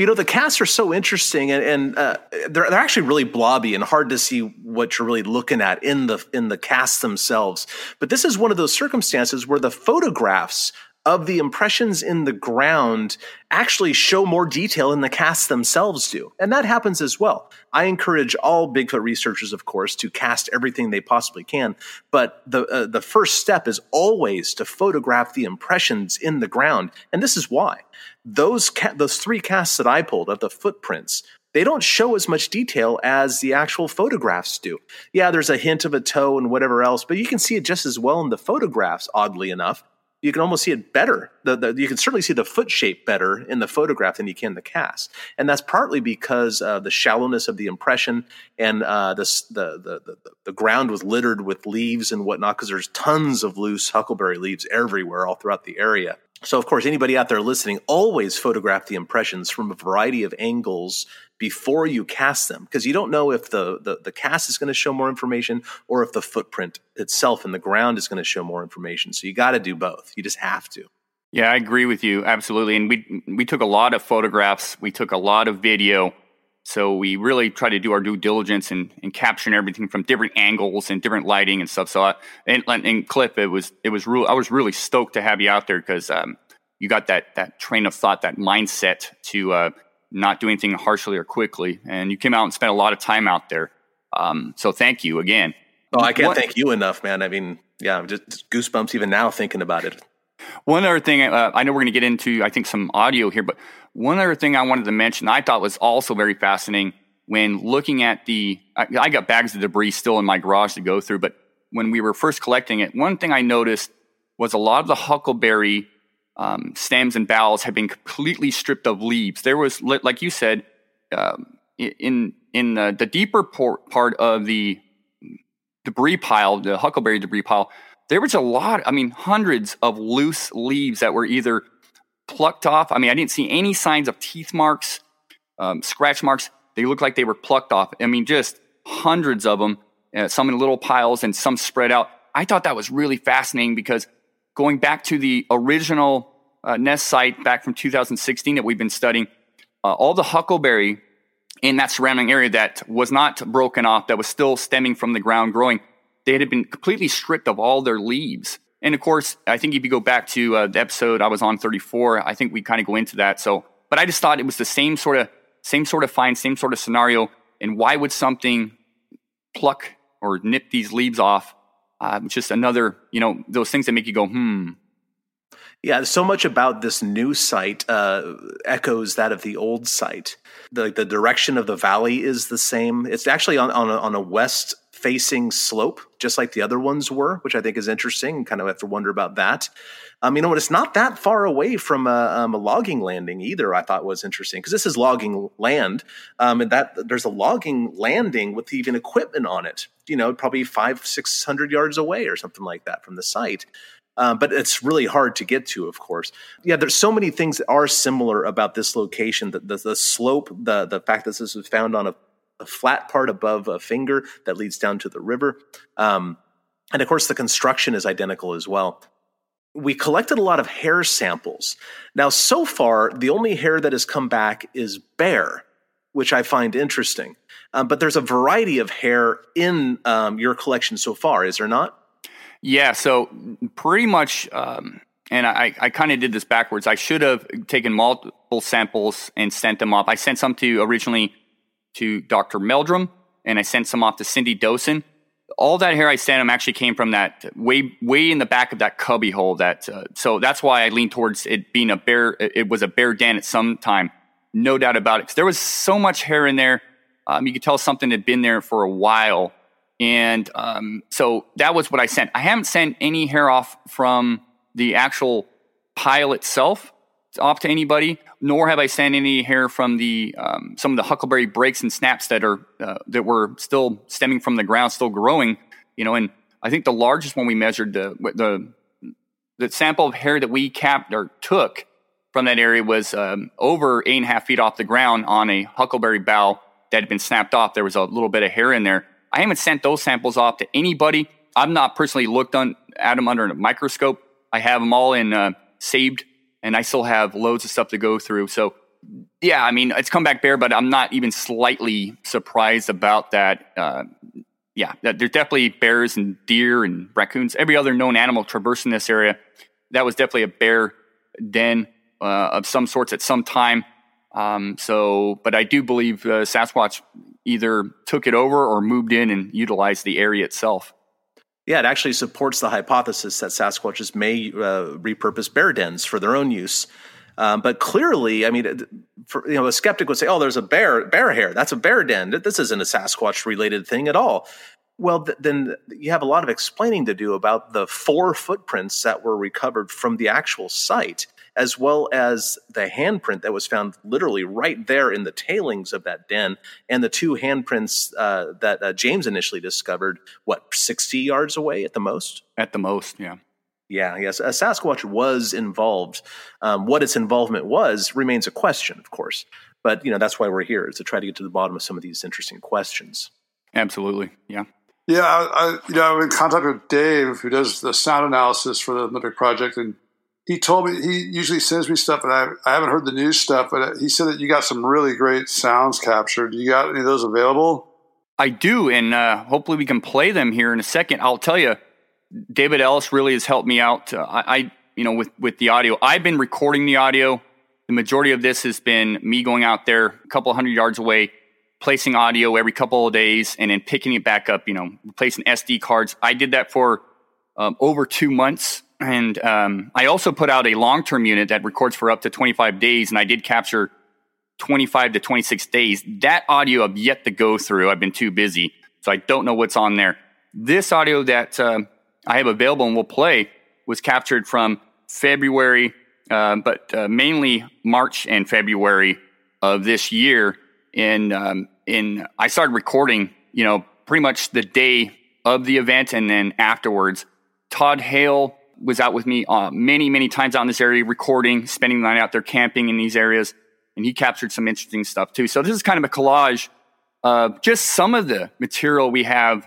You know, the casts are so interesting, and, and uh, they're they're actually really blobby and hard to see what you're really looking at in the in the casts themselves. But this is one of those circumstances where the photographs of the impressions in the ground actually show more detail than the casts themselves do. And that happens as well. I encourage all Bigfoot researchers, of course, to cast everything they possibly can. But the, uh, the first step is always to photograph the impressions in the ground. And this is why. Those, ca- those three casts that I pulled of the footprints they don't show as much detail as the actual photographs do. Yeah, there's a hint of a toe and whatever else, but you can see it just as well in the photographs, oddly enough you can almost see it better. The, the, you can certainly see the foot shape better in the photograph than you can the cast, and that's partly because uh, the shallowness of the impression and uh, the, the, the the ground was littered with leaves and whatnot because there's tons of loose huckleberry leaves everywhere all throughout the area. So, of course, anybody out there listening, always photograph the impressions from a variety of angles before you cast them because you don't know if the, the, the cast is going to show more information or if the footprint itself in the ground is going to show more information. So, you got to do both. You just have to. Yeah, I agree with you absolutely. And we we took a lot of photographs, we took a lot of video. So we really try to do our due diligence and, and capturing everything from different angles and different lighting and stuff. So I, and, and Cliff, it was it was real. I was really stoked to have you out there because um, you got that that train of thought, that mindset to uh, not do anything harshly or quickly, and you came out and spent a lot of time out there. Um, so thank you again. Oh, I can't what, thank you enough, man. I mean, yeah, I'm just goosebumps even now thinking about it. One other thing, uh, I know we're going to get into, I think, some audio here, but one other thing I wanted to mention I thought was also very fascinating when looking at the, I, got bags of debris still in my garage to go through, but when we were first collecting it, one thing I noticed was a lot of the huckleberry um, stems and boughs had been completely stripped of leaves. There was, like you said, um, in in the, the deeper part of the debris pile, the huckleberry debris pile, there was a lot, I mean, hundreds of loose leaves that were either plucked off. I mean, I didn't see any signs of teeth marks, um, scratch marks. They looked like they were plucked off. I mean, just hundreds of them, uh, some in little piles and some spread out. I thought that was really fascinating because going back to the original uh, nest site back from 2016 that we've been studying, uh, all the huckleberry in that surrounding area that was not broken off, that was still stemming from the ground growing, they had been completely stripped of all their leaves. And of course, I think if you go back to uh, the episode I was on 34, I think we kind of go into that. So, but I just thought it was the same sort of same sort of find, same sort of scenario. And why would something pluck or nip these leaves off? Uh, just another, you know, those things that make you go, hmm, yeah, so much about this new site uh, echoes that of the old site. The, the direction of the valley is the same. It's actually on, on, a, on a west facing slope, just like the other ones were, which I think is interesting and kind of have to wonder about that. Um, you know what? It's not that far away from a, um, a logging landing either. I thought was interesting because this is logging land, um, and that there's a logging landing with even equipment on it. You know, probably five, six hundred yards away or something like that from the site. Um, but it's really hard to get to, of course. Yeah, there's so many things that are similar about this location. The, the, the slope, the the fact that this was found on a, a, flat part above a finger that leads down to the river, um, and of course the construction is identical as well. We collected a lot of hair samples. Now, so far, the only hair that has come back is bear, which I find interesting. Um, but there's a variety of hair in um, your collection so far, is there not? Yeah, so pretty much, um, and I, I kind of did this backwards. I should have taken multiple samples and sent them off. I sent some to originally to Dr. Meldrum, and I sent some off to Cindy Dosen. All that hair I sent him actually came from that way, way in the back of that cubby hole. That uh, so that's why I lean towards it being a bear. It was a bear den at some time, no doubt about it. Because there was so much hair in there, um, you could tell something had been there for a while and um, so that was what I sent. I haven't sent any hair off from the actual pile itself off to anybody, nor have I sent any hair from the um, some of the huckleberry breaks and snaps that are uh, that were still stemming from the ground, still growing. You know, and I think the largest one we measured the the the sample of hair that we capped or took from that area was um, over eight and a half feet off the ground on a huckleberry bough that had been snapped off. There was a little bit of hair in there. I haven't sent those samples off to anybody. I've not personally looked on, at them under a microscope. I have them all in uh, saved, and I still have loads of stuff to go through. So, yeah, I mean, it's come back bare, but I'm not even slightly surprised about that. Uh, yeah, there's definitely bears and deer and raccoons, every other known animal traversing this area. That was definitely a bear den uh, of some sorts at some time. Um, so, but I do believe uh, Sasquatch either took it over or moved in and utilized the area itself. Yeah, it actually supports the hypothesis that Sasquatches may uh, repurpose bear dens for their own use. Um, but clearly, I mean, for, you know, a skeptic would say, "Oh, there's a bear bear hair. That's a bear den. This isn't a Sasquatch related thing at all." Well, th- then you have a lot of explaining to do about the four footprints that were recovered from the actual site as well as the handprint that was found literally right there in the tailings of that den, and the two handprints uh, that uh, James initially discovered, what, 60 yards away at the most? At the most, yeah. Yeah, yes. A Sasquatch was involved. Um, what its involvement was remains a question, of course. But you know that's why we're here is to try to get to the bottom of some of these interesting questions. Absolutely, yeah. Yeah, I, I, you know, I'm in contact with Dave, who does the sound analysis for the Olympic Project, and he told me he usually sends me stuff, and I, I haven't heard the new stuff, but he said that you got some really great sounds captured. Do you got any of those available? I do, and uh, hopefully we can play them here in a second. I'll tell you, David Ellis really has helped me out. Uh, I, I, you know, with with the audio, I've been recording the audio. The majority of this has been me going out there a couple hundred yards away, placing audio every couple of days, and then picking it back up. You know, replacing SD cards. I did that for um, over two months and um, I also put out a long term unit that records for up to 25 days, and I did capture 25 to 26 days. That audio I've yet to go through. I've been too busy, so I don't know what's on there. This audio that uh, I have available and will play was captured from February, uh, but uh, mainly March and February of this year. And um, in I started recording, you know, pretty much the day of the event and then afterwards. Todd Hale was out with me uh, many, many times out in this area recording, spending the night out there camping in these areas, and he captured some interesting stuff too. So this is kind of a collage of just some of the material we have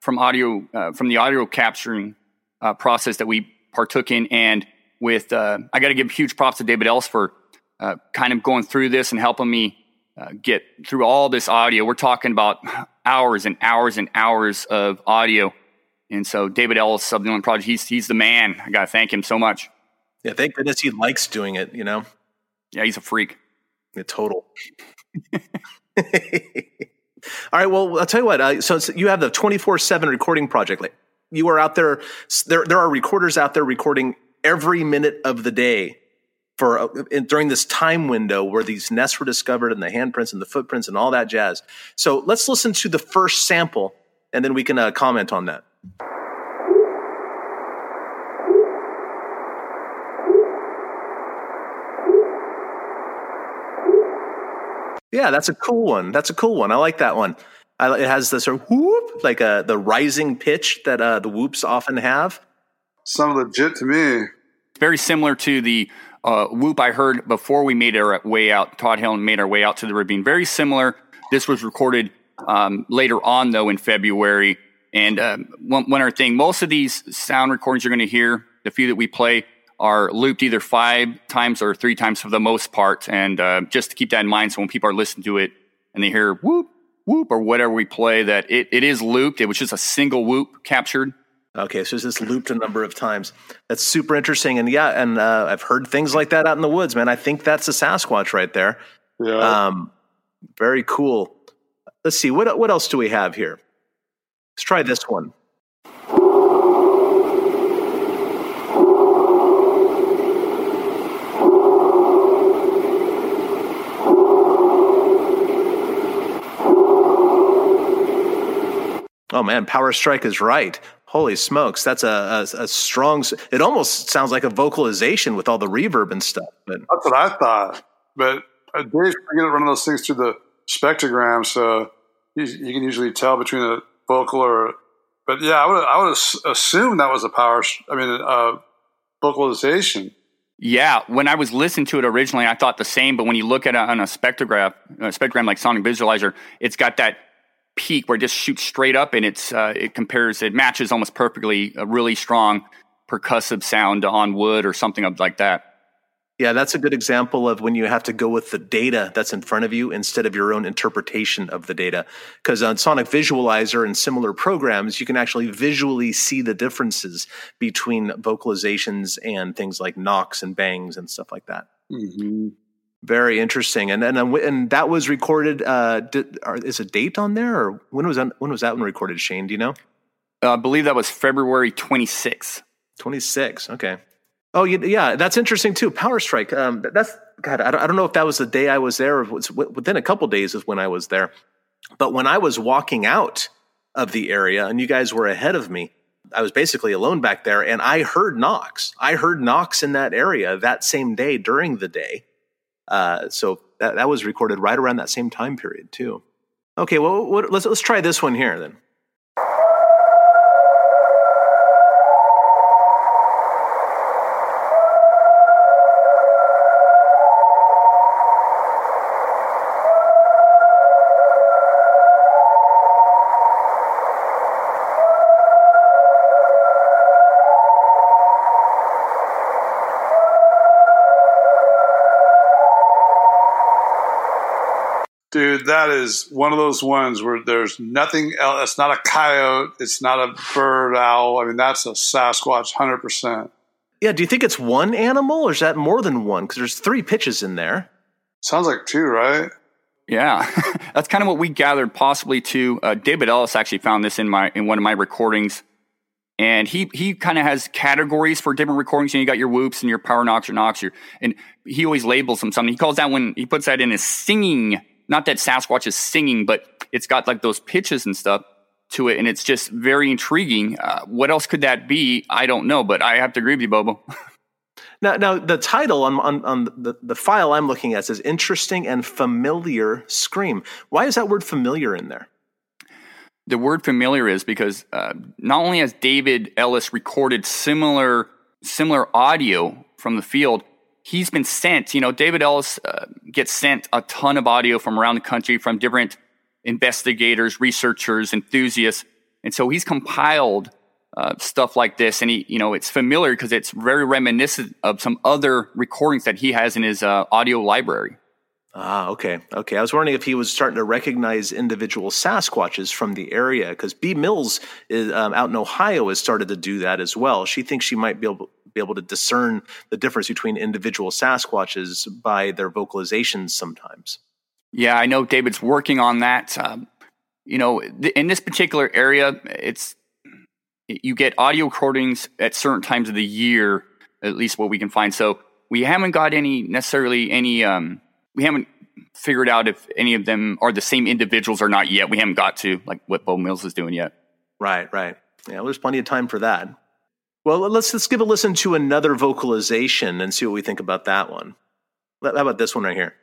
from audio, uh, from the audio capturing uh, process that we partook in. And with, uh, I got to give huge props to David Ellis for uh, kind of going through this and helping me uh, get through all this audio. We're talking about hours and hours and hours of audio. And so David Ellis Inland Project, he's, he's the man. I got to thank him so much. Yeah, thank goodness he likes doing it, you know? Yeah, he's a freak. A total. All right. Well, I'll tell you what. Uh, so, so you have the 24 7 recording project. Like you are out there, there, there are recorders out there recording every minute of the day for uh, during this time window where these nests were discovered and the handprints and the footprints and all that jazz. So let's listen to the first sample and then we can uh, comment on that. Yeah, that's a cool one. That's a cool one. I like that one. I, it has this sort of whoop, like uh, the rising pitch that uh, the whoops often have. Sound legit to me. Very similar to the uh, whoop I heard before we made our way out. Todd Hale and made our way out to the ravine. Very similar. This was recorded um, later on, though, in February. And um, one, one other thing, most of these sound recordings you're going to hear, the few that we play, are looped either five times or three times for the most part. And uh, just to keep that in mind, so when people are listening to it and they hear whoop, whoop, or whatever we play, that it, it is looped. It was just a single whoop captured. Okay, so it's just looped a number of times. That's super interesting, and yeah, and uh, I've heard things like that out in the woods, man. I think that's a Sasquatch right there. Yeah. Um, very cool. Let's see what what else do we have here. Let's try this one. Oh man, Power Strike is right. Holy smokes, that's a, a, a, strong. It almost sounds like a vocalization with all the reverb and stuff. But that's what I thought. But uh, Dave's getting running those things through the spectrogram, so you, you, can usually tell between a vocal or. But yeah, I would I would assume that was a power. I mean, uh, vocalization. Yeah, when I was listening to it originally, I thought the same. But when you look at it on a spectrograph, a spectrogram like Sonic Visualizer, it's got that peak where it just shoots straight up and it's uh, it compares it matches almost perfectly a really strong percussive sound on wood or something like that. Yeah, that's a good example of when you have to go with the data that's in front of you instead of your own interpretation of the data. Because on Sonic Visualizer and similar programs, you can actually visually see the differences between vocalizations and things like knocks and bangs and stuff like that. Mm-hmm. Very interesting, and and and that was recorded. Uh, did, are, is a date on there, or when was that, when was that one recorded? Shane, do you know? Uh, I believe that was February twenty sixth. Twenty six. Okay. Oh yeah, that's interesting too. Power Strike. Um, that's God. I don't, I don't know if that was the day I was there, or was within a couple days is when I was there. But when I was walking out of the area, and you guys were ahead of me, I was basically alone back there, and I heard knocks. I heard knocks in that area that same day during the day uh, so that, that was recorded right around that same time period too. Okay, well, what, let's let's try this one here then. Dude, that is one of those ones where there's nothing else. It's not a coyote. It's not a bird owl. I mean, that's a Sasquatch, hundred percent. Yeah. Do you think it's one animal, or is that more than one? Because there's three pitches in there. Sounds like two, right? Yeah, that's kind of what we gathered. Possibly two. Uh, David Ellis actually found this in my in one of my recordings, and he he kind of has categories for different recordings. And you got your whoops and your power knocks or knocks. Your, and he always labels them something. He calls that when he puts that in his singing not that Sasquatch is singing, but it's got like those pitches and stuff to it, and it's just very intriguing. Uh, what else could that be? I don't know, but I have to agree with you, Bobo. now, now the title on, on, on the, the file I'm looking at says "interesting and familiar scream." Why is that word "familiar" in there? the word familiar is because uh, not only has David Ellis recorded similar similar audio from the field, he's been sent. You know, David Ellis uh, gets sent a ton of audio from around the country from different investigators, researchers, enthusiasts, and so he's compiled uh, stuff like this, and he, you know, it's familiar because it's very reminiscent of some other recordings that he has in his uh, audio library. Ah, okay. Okay. I was wondering if he was starting to recognize individual Sasquatches from the area because B. Mills is, um, out in Ohio has started to do that as well. She thinks she might be able, be able to discern the difference between individual Sasquatches by their vocalizations sometimes. Yeah, I know David's working on that. Um, you know, th- in this particular area, it's you get audio recordings at certain times of the year, at least what we can find. So we haven't got any necessarily any um, we haven't figured out if any of them are the same individuals or not yet. We haven't got to like what Bo Mills is doing yet. Right, right. Yeah, well, there's plenty of time for that. Well, let's let's give a listen to another vocalization and see what we think about that one. How about this one right here?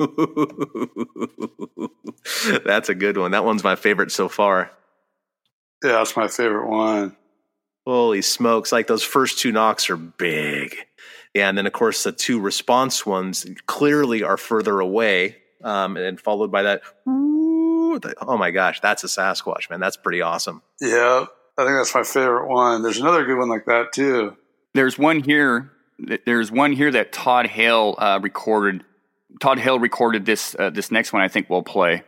That's a good one. That one's my favorite so far. Yeah, that's my favorite one. Holy smokes. Like those first two knocks are big. Yeah. And then, of course, the two response ones clearly are further away. Um, and followed by that, oh my gosh, that's a Sasquatch, man. That's pretty awesome. Yeah. I think that's my favorite one. There's another good one like that, too. There's one here. There's one here that Todd Hale uh, recorded. Todd Hale recorded this uh, this next one. I think we'll play.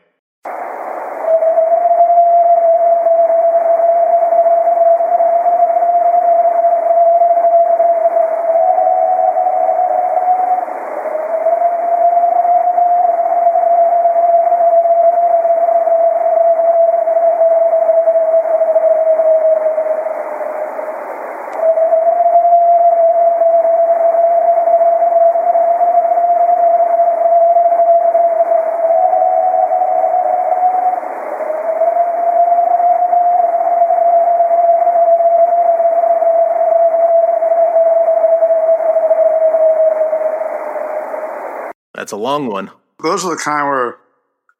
That's a long one. Those are the kind where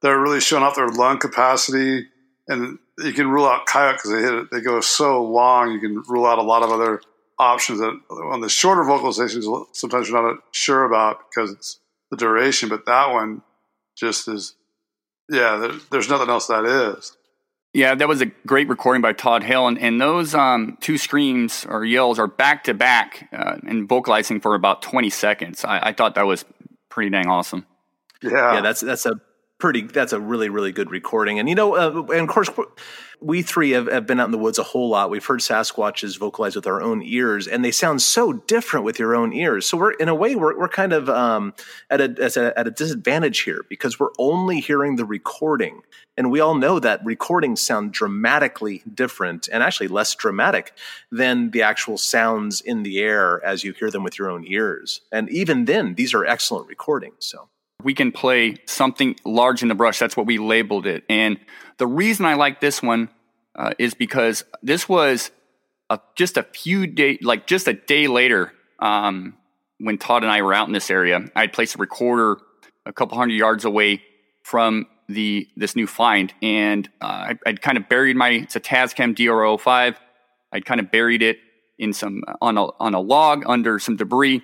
they're really showing off their lung capacity, and you can rule out coyote because they hit it. They go so long, you can rule out a lot of other options that on the shorter vocalizations sometimes you're not sure about because it's the duration. But that one just is, yeah. There, there's nothing else that is. Yeah, that was a great recording by Todd Hale, and, and those um, two screams or yells are back to back uh, and vocalizing for about 20 seconds. I, I thought that was pretty dang awesome. Yeah, yeah, that's that's a pretty that's a really really good recording. And you know uh, and of course we three have, have, been out in the woods a whole lot. We've heard sasquatches vocalize with our own ears and they sound so different with your own ears. So we're in a way we're, we're kind of um, at, a, at, a, at a disadvantage here because we're only hearing the recording. And we all know that recordings sound dramatically different and actually less dramatic than the actual sounds in the air as you hear them with your own ears. And even then these are excellent recordings so we can play something large in the brush. That's what we labeled it. And the reason I like this one uh, is because this was a, just a few days, like just a day later, um, when Todd and I were out in this area. I had placed a recorder a couple hundred yards away from the this new find, and uh, I, I'd kind of buried my it's a Tascam DR05. I'd kind of buried it in some on a on a log under some debris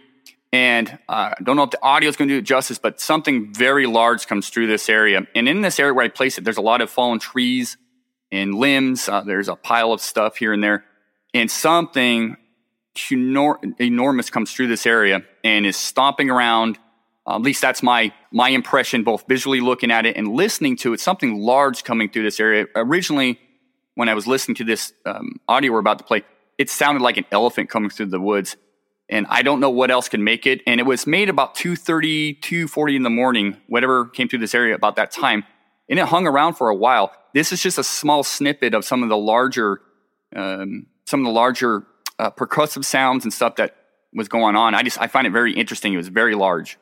and uh, I don't know if the audio is going to do it justice, but something very large comes through this area. And in this area where I place it, there's a lot of fallen trees and limbs. Uh, there's a pile of stuff here and there. And something enormous comes through this area and is stomping around Uh, at least that's my my impression, both visually looking at it and listening to it. Something large coming through this area. Originally, when I was listening to this um, audio we're about to play, it sounded like an elephant coming through the woods. And I don't know what else can make it. And it was made about 2.30, 2.40 in the morning, whatever came through this area about that time. And it hung around for a while. This is just a small snippet of some of the larger, um, some of the larger uh, percussive sounds and stuff that was going on. I just, I find it very interesting. It was very large.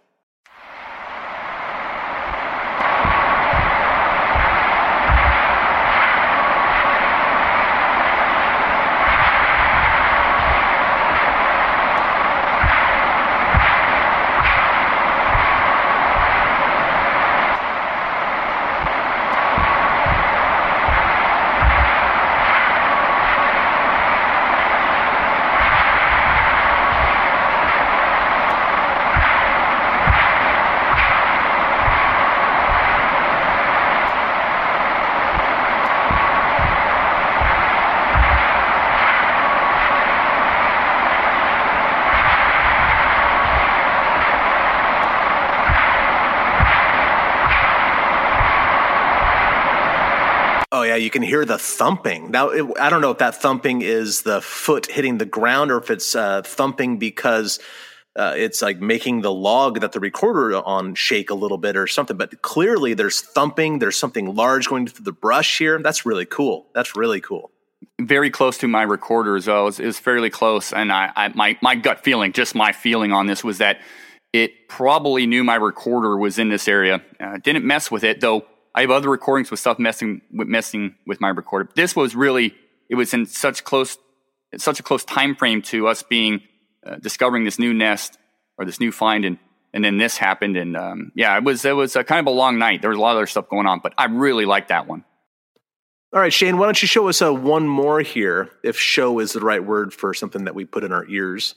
Can hear the thumping. Now, it, I don't know if that thumping is the foot hitting the ground or if it's uh, thumping because uh, it's like making the log that the recorder on shake a little bit or something. But clearly, there's thumping. There's something large going through the brush here. That's really cool. That's really cool. Very close to my recorder. It was, fairly close, and I, I, my my gut feeling, just my feeling on this was that it probably knew my recorder was in this area. Uh, didn't mess with it though I have other recordings with stuff messing with messing with my recorder. This was really it was in such close such a close time frame to us being uh, discovering this new nest or this new find and and then this happened and um, yeah it was it was a kind of a long night. There was a lot of other stuff going on but i really liked that one. All right shane why don't you show us a uh, one more here if show is the right word for something that we put in our ears?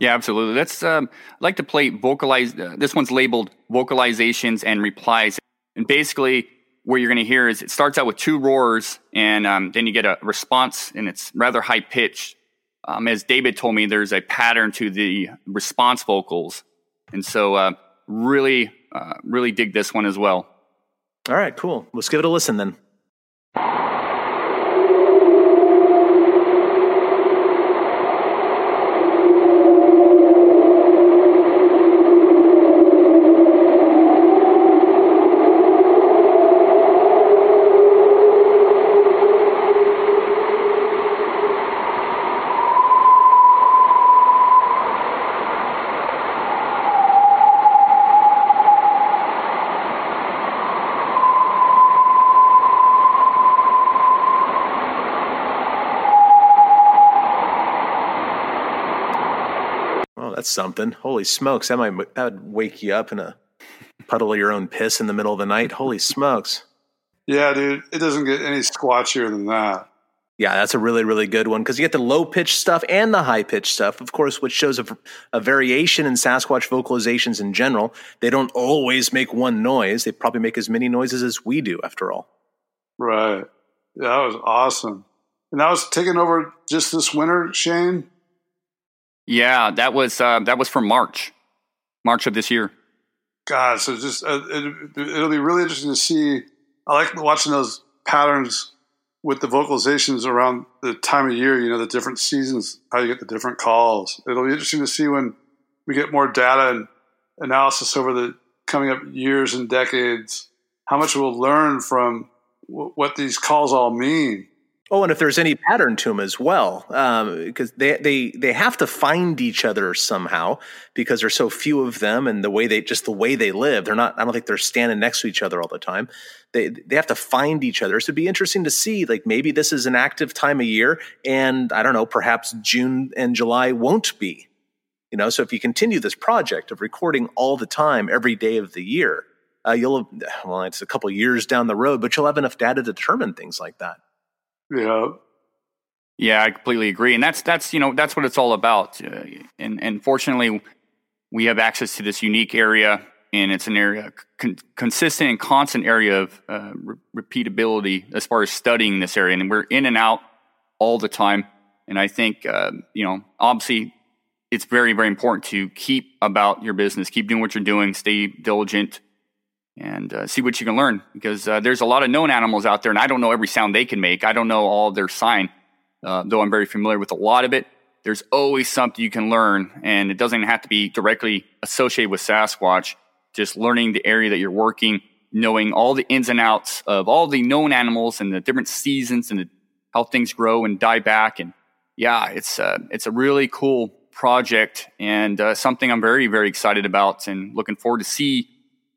Yeah absolutely. Let's um, like to play vocalize uh, this one's labeled vocalizations and replies and basically, what you're going to hear is it starts out with two roars, and um, then you get a response, and it's rather high pitched. Um, as David told me, there's a pattern to the response vocals, and so uh, really, uh, really dig this one as well. All right, cool. Let's give it a listen then. that's something. Holy smokes, that might that would wake you up in a puddle of your own piss in the middle of the night. Holy smokes. Yeah, dude, it doesn't get any squatchier than that. Yeah, that's a really, really good one because you get the low pitch stuff and the high pitch stuff, of course, which shows a, a, variation in Sasquatch vocalizations in general. They don't always make one noise. They probably make as many noises as we do, after all. Right. Yeah, that was awesome. And that was taken over just this winter, Shane? Yeah, that was uh, that was from March, March of this year. God, so just uh, it, it'll be really interesting to see. I like watching those patterns with the vocalizations around the time of year. You know, the different seasons, how you get the different calls. It'll be interesting to see when we get more data and analysis over the coming up years and decades. How much we'll learn from w- what these calls all mean. Oh, and if there's any pattern to them as well, because um, they they they have to find each other somehow because there's so few of them, and the way they just the way they live, they're not. I don't think they're standing next to each other all the time. They they have to find each other. So it'd be interesting to see. Like maybe this is an active time of year, and I don't know, perhaps June and July won't be. You know, so if you continue this project of recording all the time, every day of the year, uh, you'll have, well, it's a couple years down the road, but you'll have enough data to determine things like that. Yeah. Yeah, I completely agree, and that's that's you know that's what it's all about. Uh, and and fortunately, we have access to this unique area, and it's an area con- consistent and constant area of uh, re- repeatability as far as studying this area, and we're in and out all the time. And I think uh, you know, obviously, it's very, very important to keep about your business, keep doing what you're doing, stay diligent, and uh, see what you can learn. Because uh, there's a lot of known animals out there, and I don't know every sound they can make. I don't know all their sign, uh, though I'm very familiar with a lot of it. There's always something you can learn, and it doesn't have to be directly associated with Sasquatch. Just learning the area that you're working, knowing all the ins and outs of all the known animals and the different seasons and the, how things grow and die back. And yeah, it's uh, it's a really cool project and uh, something I'm very, very excited about and looking forward to see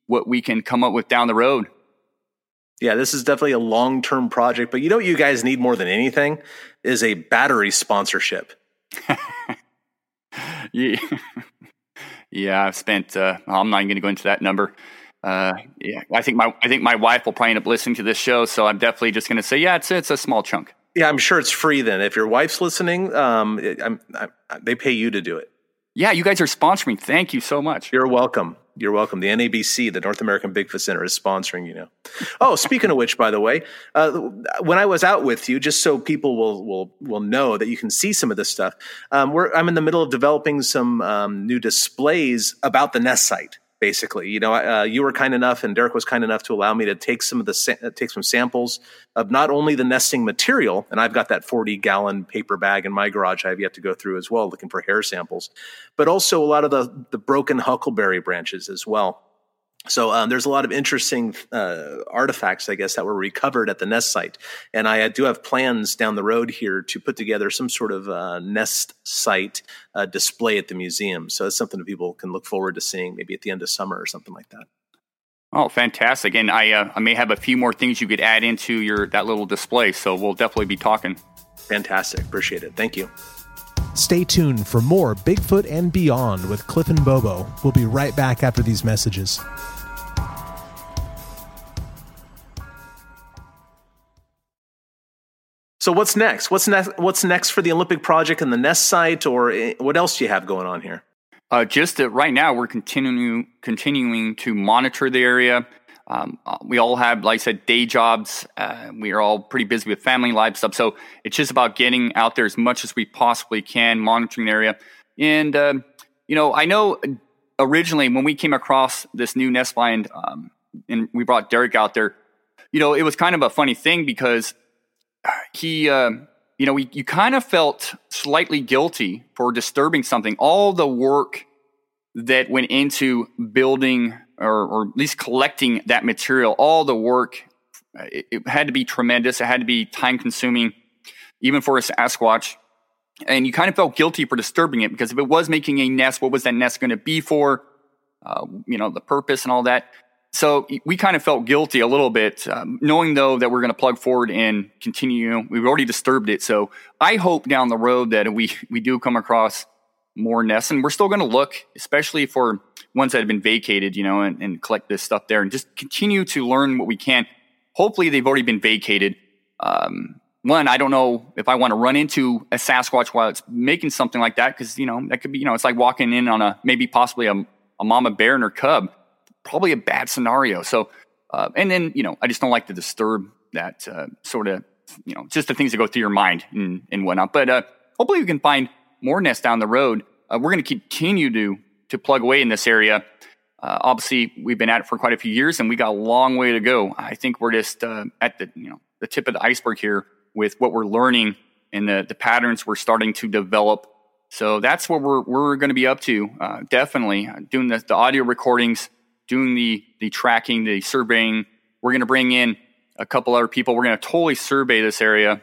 what we can come up with down the road. Yeah, this is definitely a long term project, but you know what you guys need more than anything is a battery sponsorship. yeah. yeah, I've spent. Uh, I'm not even going to go into that number. Uh, yeah, I think my I think my wife will probably end up listening to this show, so I'm definitely just going to say, yeah, it's it's a small chunk. Yeah, I'm sure it's free then. If your wife's listening, um, I'm, I'm, they pay you to do it. Yeah, you guys are sponsoring. Thank you so much. You're welcome. You're welcome. The NABC, the North American Bigfoot Center, is sponsoring you now. Oh, speaking of which, by the way, uh, when I was out with you, just so people will will will know that you can see some of this stuff, um, I'm in the middle of developing some um, new displays about the nest site basically. You know, uh, you were kind enough, and Derek was kind enough to allow me to take some of the sa- uh, take some samples of not only the nesting material, and I've got that forty gallon paper bag in my garage. I have yet to go through as well, looking for hair samples, but also a lot of the the broken huckleberry branches as well. So um, there's a lot of interesting uh, artifacts, I guess, that were recovered at the nest site, and I do have plans down the road here to put together some sort of uh, nest site uh, display at the museum. So it's something that people can look forward to seeing, maybe at the end of summer or something like that. Oh, fantastic! And I, uh, I may have a few more things you could add into your that little display. So we'll definitely be talking. Fantastic, appreciate it. Thank you. Stay tuned for more Bigfoot and Beyond with Cliff and Bobo. We'll be right back after these messages. So what's next? What's next? What's next for the Olympic project and the Nest site, or eh, what else do you have going on here? Uh, just that right now we're continuing continuing to monitor the area. Um, uh, we all have, like I said, day jobs. Uh, we are all pretty busy with family life stuff. So it's just about getting out there as much as we possibly can, monitoring the area. And um, you know, I know originally when we came across this new nest find, um, and we brought Derek out there, you know, it was kind of a funny thing because he, uh, you know, we, you kind of felt slightly guilty for disturbing something. All the work that went into building or, or at least collecting that material, all the work, it, it had to be tremendous. It had to be time consuming, even for a Sasquatch. And you kind of felt guilty for disturbing it because if it was making a nest, what was that nest going to be for? Uh, you know, the purpose and all that so we kind of felt guilty a little bit, um, knowing though that we're going to plug forward and continue. We've already disturbed it, so I hope down the road that we we do come across more nests, and we're still going to look, especially for ones that have been vacated, you know, and, and, collect this stuff there, and just continue to learn what we can. Hopefully, they've already been vacated. Um, one, I don't know if I want to run into a Sasquatch while it's making something like that, because you know that could be, you know, it's like walking in on a maybe possibly a, a mama bear and her cub probably a bad scenario. So, uh, and then, you know, I just don't like to disturb that uh, sort of, you know, just the things that go through your mind and, and whatnot. But uh, hopefully we can find more nests down the road. Uh, we're going to continue to to plug away in this area. Uh, obviously, we've been at it for quite a few years, and we got a long way to go. I think we're just uh, at the you know the tip of the iceberg here with what we're learning and the the patterns we're starting to develop. So that's what we're we're going to be up to. definitely doing the, the audio recordings doing the the tracking, the surveying. We're going to bring in a couple other people. We're going to totally survey this area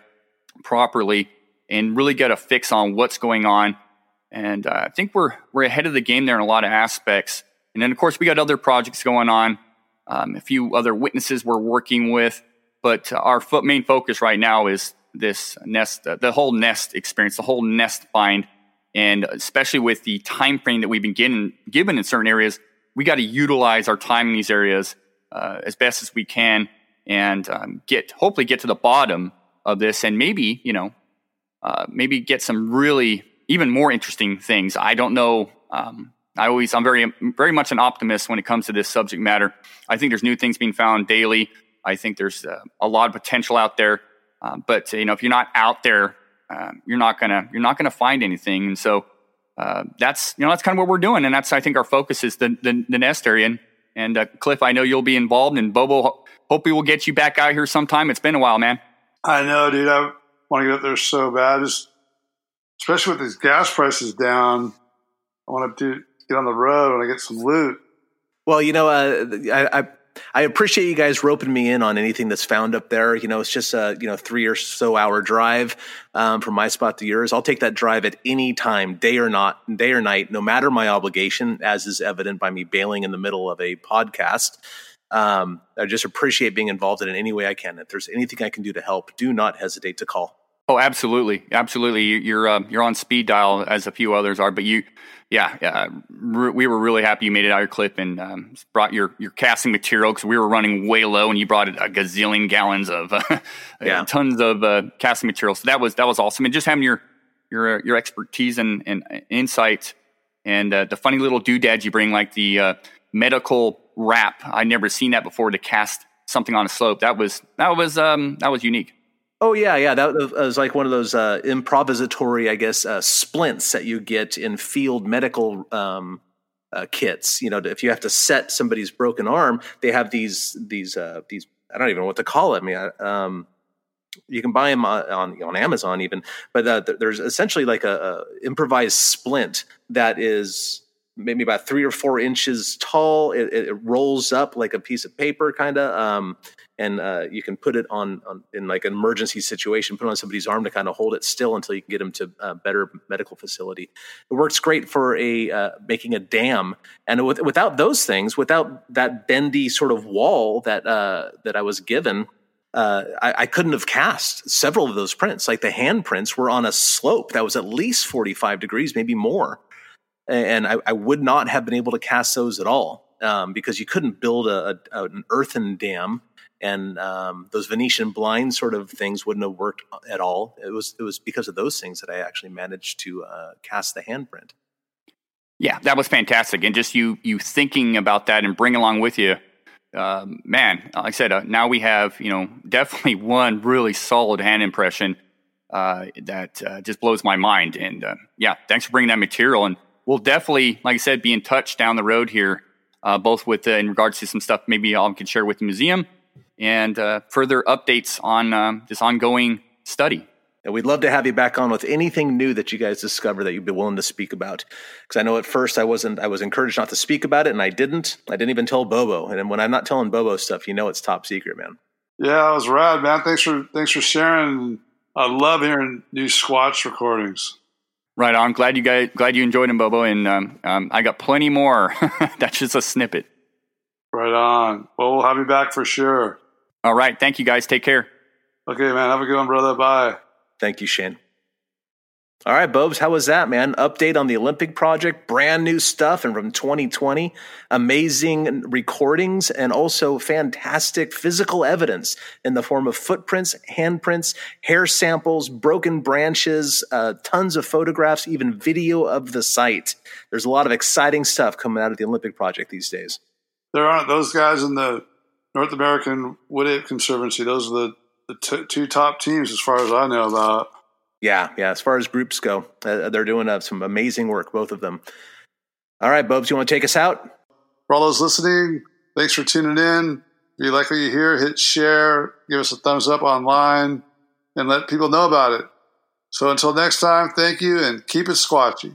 properly and really get a fix on what's going on. And uh, I think we're we're ahead of the game there in a lot of aspects. And then of course we got other projects going on, um, a few other witnesses we're working with. But our fo- main focus right now is this nest, uh, the whole nest experience, the whole nest find, and especially with the time frame that we've been given given in certain areas, we got to utilize our time in these areas uh, as best as we can and um, get hopefully get to the bottom of this and maybe you know uh, maybe get some really even more interesting things i don't know um, i always i'm very very much an optimist when it comes to this subject matter i think there's new things being found daily i think there's uh, a lot of potential out there uh, but you know if you're not out there um, you're not gonna you're not gonna find anything and so uh, that's you know that's kind of what we're doing, and that's I think our focus is the the, the nest area. And, and uh, Cliff, I know you'll be involved, and Bobo, hope we will get you back out here sometime. It's been a while, man. I know, dude. I want to get up there so bad, especially with these gas prices down. I want to do, get on the road. And I get some loot. Well, you know, uh, I, I I appreciate you guys roping me in on anything that's found up there. You know, it's just a you know three or so hour drive um, from my spot to yours. I'll take that drive at any time, day or not, day or night, no matter my obligation, as is evident by me bailing in the middle of a podcast. Um, I just appreciate being involved in it any way I can. If there's anything I can do to help, do not hesitate to call. Oh, absolutely, absolutely. You're uh, you're on speed dial as a few others are, but you, yeah, yeah. Re- we were really happy you made it out your clip and um, brought your your casting material because we were running way low, and you brought a gazillion gallons of uh, yeah. tons of uh, casting material. So that was that was awesome, and just having your your uh, your expertise and, and insight and uh, the funny little doodads you bring, like the uh, medical wrap. I'd never seen that before to cast something on a slope. That was that was um, that was unique. Oh yeah, yeah. That was like one of those uh, improvisatory, I guess, uh, splints that you get in field medical um, uh, kits. You know, if you have to set somebody's broken arm, they have these these uh, these. I don't even know what to call it. I mean, um, you can buy them on on Amazon even, but uh, there's essentially like a, a improvised splint that is maybe about three or four inches tall. It, it rolls up like a piece of paper, kind of. Um, and uh, you can put it on, on, in like an emergency situation, put it on somebody's arm to kind of hold it still until you can get them to a better medical facility. It works great for a uh, making a dam, and with, without those things, without that bendy sort of wall that uh, that I was given. Uh, I, I, couldn't have cast several of those prints. Like the hand prints were on a slope that was at least 45 degrees, maybe more. And I, I would not have been able to cast those at all um, because you couldn't build a, a, an earthen dam and um, those Venetian blind sort of things wouldn't have worked at all. It was it was because of those things that I actually managed to uh, cast the handprint. Yeah, that was fantastic, and just you you thinking about that and bring along with you, uh, man. Like I said, uh, now we have you know definitely one really solid hand impression uh, that uh, just blows my mind. And uh, yeah, thanks for bringing that material, and we'll definitely, like I said, be in touch down the road here. both with in regards to some stuff maybe I can share with the museum, and uh, further updates on um, this ongoing study. And we'd love to have you back on with anything new that you guys discover that you'd be willing to speak about. Because I know at first I wasn't, I was encouraged not to speak about it, and I didn't. I didn't even tell Bobo. And when I'm not telling Bobo stuff, you know it's top secret, man. Yeah, it was rad, man. Thanks for thanks for sharing. I love hearing new Squatch recordings. Right on. Glad you guys, glad you enjoyed them, Bobo. And um, um, I got plenty more. That's just a snippet. Right on. Well, we'll have you back for sure. All right. Thank you guys. Take care. Okay, man. Have a good one, brother. Bye. Thank you, Shane. All right, Bobes, how was that, man? Update on the Olympic project, brand new stuff, and from 2020, amazing recordings, and also fantastic physical evidence in the form of footprints, handprints, hair samples, broken branches, uh, tons of photographs, even video of the site. There's a lot of exciting stuff coming out of the Olympic project these days. There aren't those guys in the North American Wood Ape Conservancy. Those are the, the t- two top teams as far as I know about. Yeah, yeah. As far as groups go, uh, they're doing uh, some amazing work, both of them. All right, Bubs, you want to take us out? For all those listening, thanks for tuning in. If you like what you hear, hit share, give us a thumbs up online, and let people know about it. So until next time, thank you and keep it squatchy.